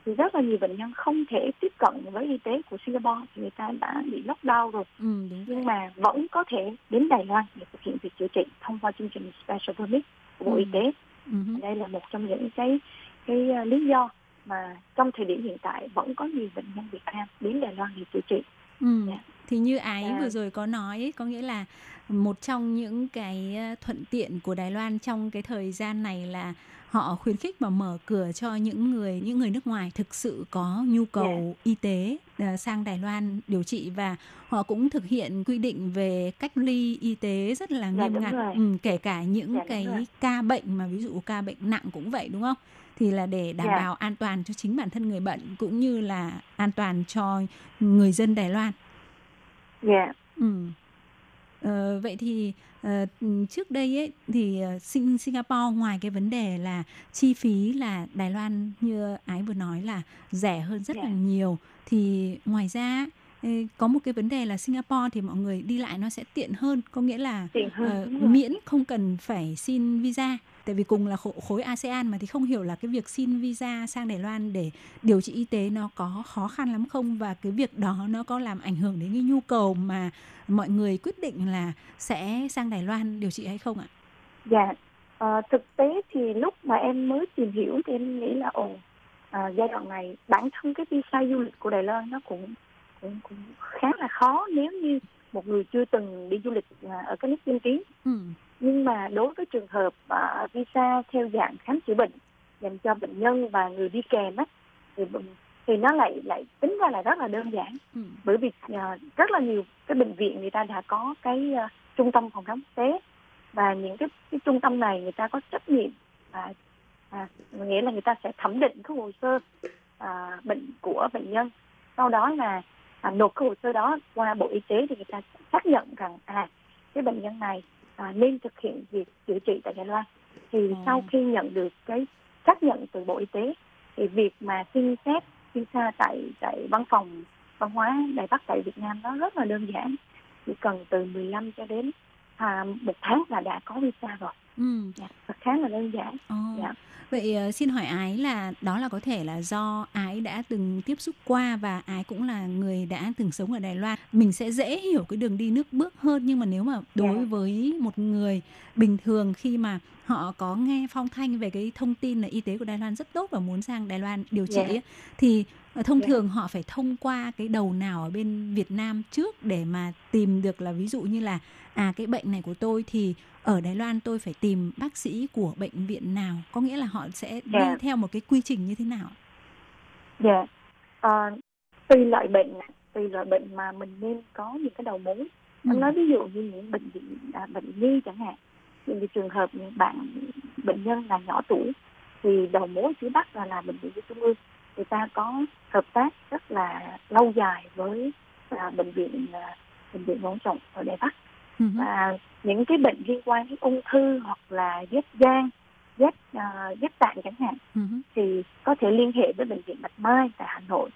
thì rất là nhiều bệnh nhân không thể tiếp cận với y tế của Singapore thì người ta đã bị lockdown rồi ừ, nhưng mà vẫn có thể đến Đài Loan để thực hiện việc chữa trị thông qua chương trình Special Permit của Bộ ừ. Y tế. Ừ. Đây là một trong những cái cái uh, lý do mà trong thời điểm hiện tại vẫn có nhiều bệnh nhân Việt Nam đến Đài Loan để chữa trị.
Ừ. Yeah. Dạ. Thì như ái à. vừa rồi có nói có nghĩa là một trong những cái ờ, thuận tiện của Đài Loan trong cái thời gian này là họ khuyến khích và mở cửa cho những người những người nước ngoài thực sự có nhu cầu yeah. Dạ. y tế uh, sang Đài Loan điều trị và họ cũng thực hiện quy định về cách ly y tế rất là dạ, nghiêm dạ, ngặt ừ, kể cả những dạ, cái ca bệnh mà ví dụ ca bệnh nặng cũng vậy đúng không? Thì là để đảm yeah. Dạ. bảo an toàn cho chính bản thân người bệnh cũng như là an toàn cho người dân Đài Loan.
Dạ. Yeah.
Ừ. Ờ, vậy thì uh, trước đây ấy thì uh, Singapore ngoài cái vấn đề là chi phí là Đài Loan như ái vừa nói là rẻ hơn rất yeah. là dạ. nhiều thì ngoài ra có một cái vấn đề là Singapore thì mọi người đi lại nó sẽ tiện hơn có nghĩa là
hơn,
uh, miễn không cần phải xin visa. Tại vì cùng là khối ASEAN mà thì không hiểu là cái việc xin visa sang Đài Loan để điều trị y tế nó có khó khăn lắm không? Và cái việc đó nó có làm ảnh hưởng đến cái nhu cầu mà mọi người quyết định là sẽ sang Đài Loan điều trị hay không ạ?
Dạ, à, thực tế thì lúc mà em mới tìm hiểu thì em nghĩ là ồ à, giai đoạn này bản thân cái visa du lịch của Đài Loan nó cũng cũng, cũng khá là khó nếu như một người chưa từng đi du lịch à, ở các nước tiên tiến. Ừ nhưng mà đối với trường hợp uh, visa theo dạng khám chữa bệnh dành cho bệnh nhân và người đi kèm á thì thì nó lại lại tính ra là rất là đơn giản ừ. bởi vì uh, rất là nhiều cái bệnh viện người ta đã có cái uh, trung tâm phòng khám quốc tế và những cái, cái trung tâm này người ta có trách nhiệm à, à, nghĩa là người ta sẽ thẩm định cái hồ sơ à, bệnh của bệnh nhân sau đó là à, nộp cái hồ sơ đó qua bộ y tế thì người ta xác nhận rằng à cái bệnh nhân này à, nên thực hiện việc chữa trị tại Đài Loan thì
Ừ.
sau khi nhận được cái xác nhận từ bộ y tế thì việc mà xin phép visa tại tại văn phòng văn hóa Đài Bắc tại Việt Nam nó rất là đơn giản chỉ cần từ 15 cho đến à, một tháng là đã có visa rồi
Ừ.
dạ, khá là đơn giản
Ồ.
dạ.
Vậy ờ, xin hỏi Ái là đó là có thể là do Ái đã từng tiếp xúc qua và Ái cũng là người đã từng sống ở Đài Loan. Mình sẽ dễ hiểu cái đường đi nước bước hơn nhưng mà nếu mà đối
Dạ.
với một người bình thường khi mà họ có nghe phong thanh về cái thông tin là y tế của Đài Loan rất tốt và muốn sang Đài Loan điều trị
Dạ.
ấy, thì ờ, thông
Dạ.
thường họ phải thông qua cái đầu nào ở bên Việt Nam trước để mà tìm được là ví dụ như là à cái bệnh này của tôi thì ở Đài Loan tôi phải tìm bác sĩ của bệnh viện nào có nghĩa là họ sẽ đi
Dạ.
theo một cái quy trình như thế nào
Dạ. Ờ, tùy loại bệnh, tùy loại bệnh mà mình nên có những cái đầu mối.
Ừ.
Nói ví dụ như những bệnh viện à, bệnh nhi chẳng hạn, những cái trường hợp những bạn bệnh nhân là nhỏ tuổi thì đầu mối phía Bắc là là bệnh viện trung ương người ta có hợp tác rất là lâu dài với à, bệnh viện à, bệnh viện Quảng Trọng ở Đài Bắc. Và những cái bệnh liên quan đến ung thư hoặc là ghép gan, ghép à, ghép tạng chẳng hạn thì có thể liên hệ với bệnh viện Bạch Mai tại Hà Nội.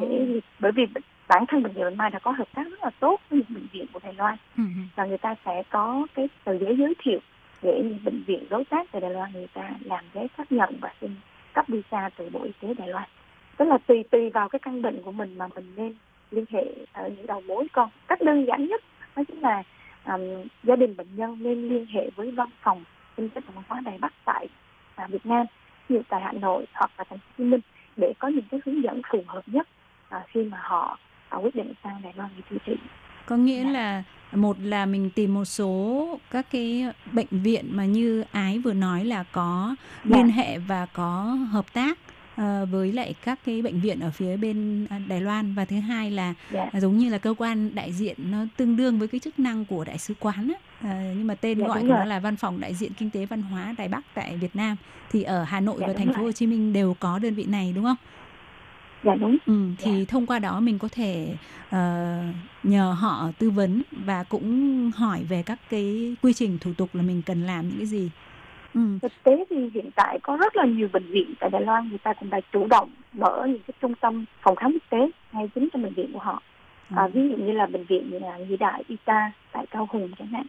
Để bởi vì bản thân bệnh viện Bạch Mai đã có hợp tác rất là tốt với những bệnh viện của Đài Loan.
Ừ.
và người ta sẽ có cái tờ giấy giới thiệu để bệnh viện đối tác tại Đài Loan người ta làm giấy xác nhận và xin cấp visa từ Bộ Y tế Đài Loan. Tức là tùy tùy vào cái căn bệnh của mình mà mình nên liên hệ ở những đầu mối. Con cách đơn giản nhất đó chính là um, gia đình bệnh nhân nên liên hệ với văn phòng kinh tế văn hóa Đài Bắc tại à, Việt Nam như tại Hà Nội hoặc là thành phố Hồ Chí Minh để có những cái hướng dẫn phù hợp nhất à, khi mà họ à, quyết định sang Đài Loan để điều trị.
có nghĩa là một là mình tìm một số các cái bệnh viện mà như ái vừa nói là có
Dạ.
liên hệ và có hợp tác với lại các cái bệnh viện ở phía bên à, Đài Loan và thứ hai là
Dạ.
à, giống như là cơ quan đại diện nó tương đương với cái chức năng của đại sứ quán á. Ờ, nhưng mà tên
Dạ,
gọi của nó là văn phòng đại diện kinh tế văn hóa Đài Bắc tại Việt Nam thì ở Hà Nội
Dạ,
và thành phố
rồi.
Hồ Chí Minh đều có đơn vị này đúng không?
Dạ đúng.
Ừ, thì thông qua đó mình có thể ờ, nhờ họ tư vấn và cũng hỏi về các cái quy trình thủ tục là mình cần làm những cái gì. Ừ.
Thực tế thì hiện tại có rất là nhiều bệnh viện tại Đài Loan người ta cũng đã chủ động mở những cái trung tâm phòng khám quốc tế ngay chính trong bệnh viện của họ.
Ừ.
À, ví dụ như là bệnh viện như là Nhi Đại Ita tại Cao Hùng chẳng hạn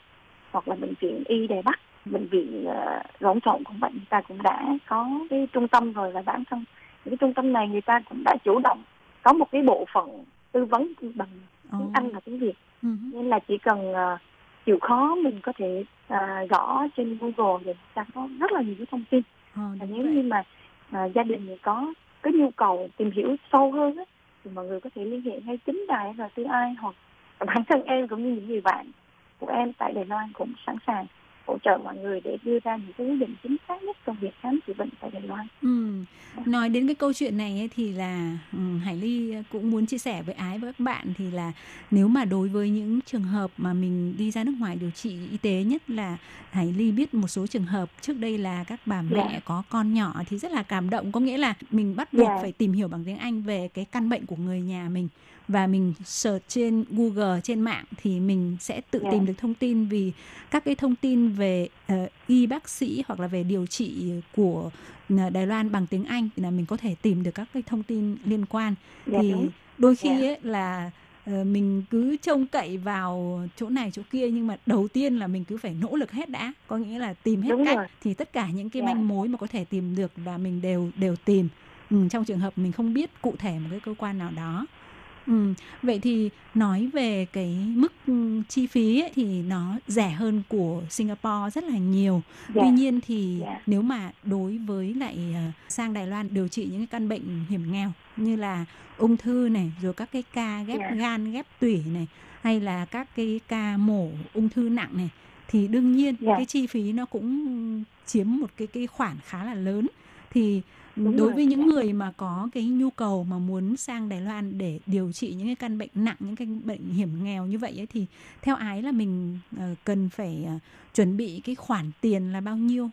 hoặc là bệnh viện Y Đài Bắc bệnh viện uh, Rỗng Trọng cũng vậy người ta cũng đã có cái trung tâm rồi và bản thân những cái trung tâm này người ta cũng đã chủ động có một cái bộ phận tư vấn bằng tiếng Anh và tiếng Việt
Ừ.
nên là chỉ cần uh, chịu khó mình có thể uh, gõ trên Google thì ta có rất là nhiều cái thông tin
Ờ,
và nếu
vậy.
như mà à, gia đình có cái nhu cầu tìm hiểu sâu hơn á, thì mọi người có thể liên hệ ngay chính đài RTI hoặc bản thân em cũng như những người bạn của em tại Đài Loan cũng sẵn sàng hỗ trợ mọi người để đưa ra những cái quyết định chính xác nhất trong việc khám chữa bệnh tại Đài Loan.
Ừ. Nói đến cái câu chuyện này ấy, thì là ừ, Hải Ly cũng muốn chia sẻ với Ái với các bạn thì là nếu mà đối với những trường hợp mà mình đi ra nước ngoài điều trị y tế nhất là Hải Ly biết một số trường hợp trước đây là các bà mẹ
Dạ.
có con nhỏ thì rất là cảm động có nghĩa là mình bắt buộc
Dạ.
phải tìm hiểu bằng tiếng Anh về cái căn bệnh của người nhà mình và mình search trên Google trên mạng thì mình sẽ tự
Dạ.
tìm được thông tin vì các cái thông tin về ờ, y bác sĩ hoặc là về điều trị của ờ, Đài Loan bằng tiếng Anh thì là mình có thể tìm được các cái thông tin liên quan
Dạ,
thì
đúng.
đôi khi
Dạ.
ấy là ờ, mình cứ trông cậy vào chỗ này chỗ kia nhưng mà đầu tiên là mình cứ phải nỗ lực hết đã có nghĩa là tìm hết
Đúng
cách
rồi.
thì tất cả những cái
Dạ.
manh mối mà có thể tìm được là mình đều đều tìm ừ, trong trường hợp mình không biết cụ thể một cái cơ quan nào đó Ừ, vậy thì nói về cái mức ừ, chi phí ấy, thì nó rẻ hơn của Singapore rất là nhiều.
Dạ.
Tuy nhiên thì
Dạ.
nếu mà đối với lại ờ, sang Đài Loan điều trị những cái căn bệnh hiểm nghèo như là ung thư này, rồi các cái ca ghép
Dạ.
gan, ghép tủy này, hay là các cái ca mổ ung thư nặng này, thì đương nhiên
Dạ.
cái chi phí nó cũng chiếm một cái cái khoản khá là lớn. Thì
Đúng
đối
rồi,
với những người mà có cái nhu cầu mà muốn sang Đài Loan để điều trị những cái căn bệnh nặng những cái bệnh hiểm nghèo như vậy ấy, thì theo ái là mình ờ, cần phải ờ, chuẩn bị cái khoản tiền là bao nhiêu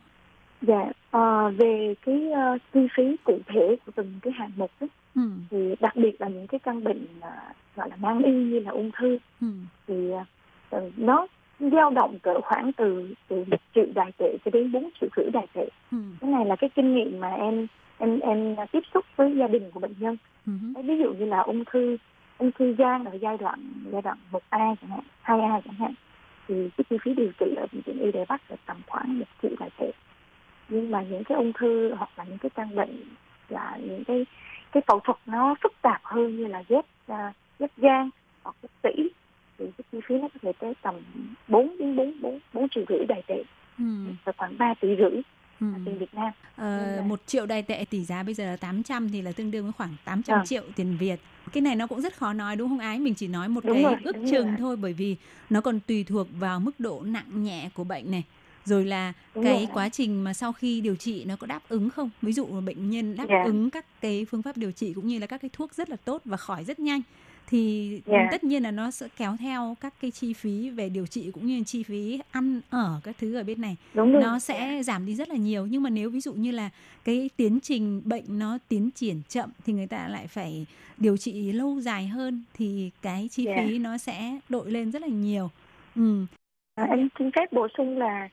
Dạ, ờ, về cái ờ, chi phí cụ thể của từng cái hạng mục ấy,
Ừ.
thì đặc biệt là những cái căn bệnh ờ, gọi là nan y như là ung thư
Ừ.
thì ờ, nó dao động cỡ khoảng từ từ một triệu đài tệ cho đến bốn triệu rưỡi đài tệ.
Ừ.
Cái này là cái kinh nghiệm mà em em em tiếp xúc với gia đình của bệnh nhân. Đấy, ví dụ như là ung thư ung thư gan ở giai đoạn giai đoạn 1A chẳng hạn, 2A chẳng hạn thì cái chi phí điều trị ở bệnh viện Y Đài Bắc là tầm khoảng một triệu đài tệ. Nhưng mà những cái ung thư hoặc là những cái căn bệnh là những cái cái phẫu thuật nó phức tạp hơn như là ghép à, ghép gan hoặc ghép tủy thì cái chi phí nó có thể tới tầm 4 đến 4 4, 4 triệu rưỡi đài tệ
Ừ.
và khoảng 3 tỷ rưỡi
Ừ.
tiền Việt Nam.
Ờ, một triệu đài tệ tỷ giá bây giờ là 800 thì là tương đương với khoảng 800
Vâng.
triệu tiền Việt. Cái này nó cũng rất khó nói đúng không ái? Mình chỉ nói một
Đúng
cái
rồi,
ước chừng
rồi.
thôi bởi vì nó còn tùy thuộc vào mức độ nặng nhẹ của bệnh này. Rồi là
Đúng
cái
rồi.
quá trình mà sau khi điều trị nó có đáp ứng không? Ví dụ bệnh nhân đáp
Dạ.
ứng các cái phương pháp điều trị cũng như là các cái thuốc rất là tốt và khỏi rất nhanh thì
Dạ.
tất nhiên là nó sẽ kéo theo các cái chi phí về điều trị cũng như chi phí ăn ở các thứ ở bên này
Đúng rồi.
nó sẽ giảm đi rất là nhiều nhưng mà nếu ví dụ như là cái tiến trình bệnh nó tiến triển chậm thì người ta lại phải điều trị lâu dài hơn thì cái chi
Dạ.
phí nó sẽ đội lên rất là nhiều ừ
À, em xin phép bổ sung là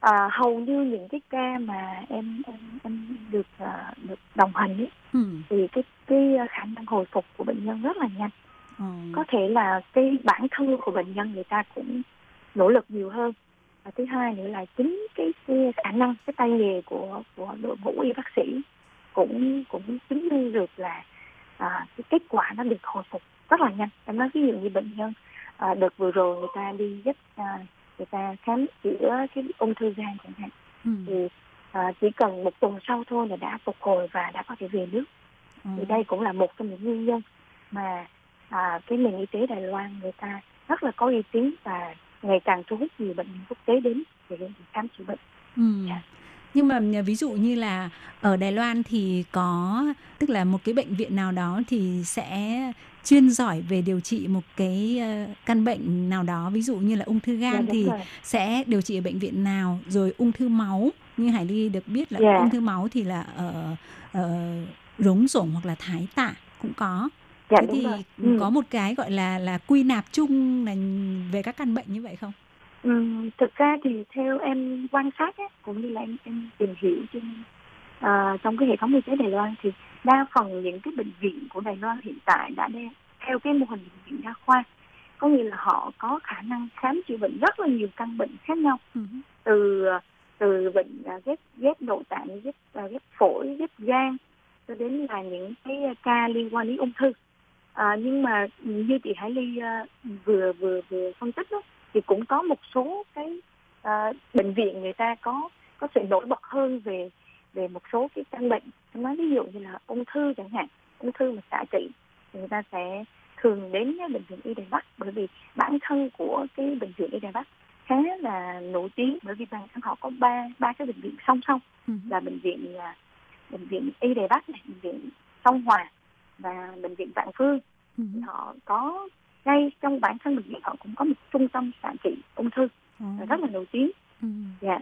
à, hầu như những cái ca mà em em em được à, được đồng hành ấy,
ừ
thì cái cái khả năng hồi phục của bệnh nhân rất là nhanh.
ờ,
Có thể là cái bản thân của bệnh nhân người ta cũng nỗ lực nhiều hơn. Và thứ hai nữa là chính cái, cái khả năng cái tay nghề của của đội ngũ y bác sĩ cũng cũng chứng minh được là à, cái kết quả nó được hồi phục rất là nhanh. Em nói ví dụ như bệnh nhân à, đợt vừa rồi người ta đi giúp à, người ta khám chữa cái ung thư gan chẳng hạn
ừ,
thì à, chỉ cần một tuần sau thôi là đã phục hồi và đã có thể về nước
ờ.
thì đây cũng là một trong những nguyên nhân mà à, cái nền y tế Đài Loan người ta rất là có uy tín và ngày càng thu hút nhiều bệnh nhân quốc tế đến để khám chữa bệnh.
Ừ.
Dạ.
Nhưng mà ví dụ như là ở Đài Loan thì có tức là một cái bệnh viện nào đó thì sẽ chuyên giỏi về điều trị một cái ờ, căn bệnh nào đó ví dụ như là ung thư gan
Dạ,
thì
rồi.
sẽ điều trị ở bệnh viện nào rồi ung thư máu như Hải Ly được biết là
Dạ.
ung thư máu thì là ở ở rống rủng hoặc là thái tạ cũng có
Dạ
Thế thì
rồi. Ừ.
có một cái gọi là là quy nạp chung là về các căn bệnh như vậy không?
Ừm, thực ra thì theo em quan sát á, cũng như là em, em tìm hiểu trên à, trong cái hệ thống y tế Đài Loan thì đa phần những cái bệnh viện của Đài Loan hiện tại đã đe, theo cái mô hình bệnh viện đa khoa. Có nghĩa là họ có khả năng khám chữa bệnh rất là nhiều căn bệnh khác nhau.
Ừ.
từ từ bệnh à, ghép ghép nội tạng ghép à, ghép phổi ghép gan cho đến là những cái ca liên quan đến ung thư. À, nhưng mà như chị Hải Ly à, vừa vừa vừa phân tích đó, thì cũng có một số cái à, bệnh viện người ta có có sự nổi bật hơn về về một số cái căn bệnh nói ví dụ như là ung thư chẳng hạn ung thư mà xạ trị thì người ta sẽ thường đến bệnh viện y Đài Bắc bởi vì bản thân của cái bệnh viện y Đài Bắc khá là nổi tiếng bởi vì bản thân họ có ba ba cái bệnh viện song song
Ừ.
là bệnh viện là bệnh viện y Đài Bắc này bệnh viện Song Hòa và bệnh viện Vạn Phương
Ừ.
họ có ngay trong bản thân bệnh viện họ cũng có một trung tâm xạ trị ung thư
Ờ.
rất là nổi tiếng
Ừ.
dạ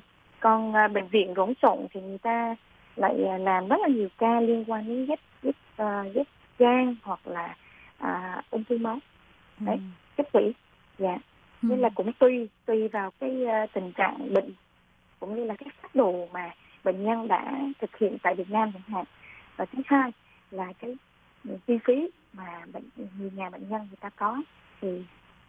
còn à, bệnh viện rỗng sộn thì người ta lại à, làm rất là nhiều ca liên quan đến ghép ghép à, ghép gan hoặc là à, ung thư máu. Đấy. ghép tủy dạ.
Ừ.
nên là cũng tùy tùy vào cái à, tình trạng bệnh cũng như là cái phác đồ mà bệnh nhân đã thực hiện tại Việt Nam chẳng hạn. Và thứ hai là cái chi phí mà bệnh người nhà bệnh nhân người ta có thì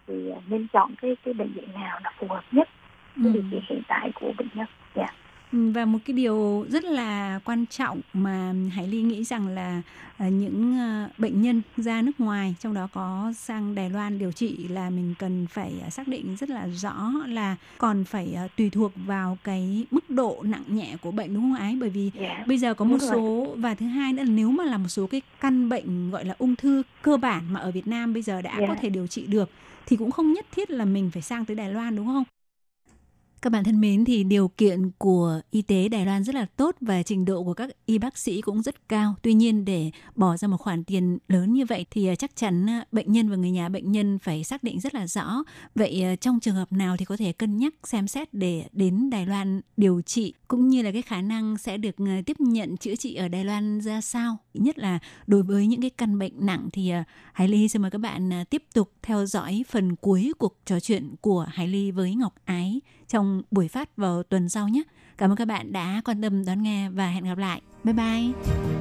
thì nên chọn cái cái bệnh viện nào là phù hợp nhất với điều kiện hiện tại của bệnh nhân dạ
Ừ, Và một cái điều rất là quan trọng mà Hải Ly nghĩ rằng là à, những à, bệnh nhân ra nước ngoài, trong đó có sang Đài Loan điều trị là mình cần phải à, xác định rất là rõ là còn phải tùy thuộc vào cái mức độ nặng nhẹ của bệnh đúng không ái? Bởi vì
dạ
bây giờ có một
rồi.
số và thứ hai nữa là nếu mà là một số cái căn bệnh gọi là ung thư cơ bản mà ở Việt Nam bây giờ đã
Dạ.
có thể điều trị được thì cũng không nhất thiết là mình phải sang tới Đài Loan đúng không? Các bạn thân mến, thì điều kiện của y tế Đài Loan rất là tốt và trình độ của các y bác sĩ cũng rất cao. Tuy nhiên, để bỏ ra một khoản tiền lớn như vậy thì à, chắc chắn à, bệnh nhân và người nhà bệnh nhân phải xác định rất là rõ. Vậy à, trong trường hợp nào thì có thể cân nhắc xem xét để đến Đài Loan điều trị, cũng như là cái khả năng sẽ được tiếp nhận chữa trị ở Đài Loan ra sao? Nhất là đối với những cái căn bệnh nặng thì Hải Ly xin mời các bạn tiếp tục theo dõi phần cuối cuộc trò chuyện của Hải Ly với Ngọc Ái trong buổi phát vào tuần sau nhé. Cảm ơn các bạn đã quan tâm đón nghe và hẹn gặp lại. Bye bye!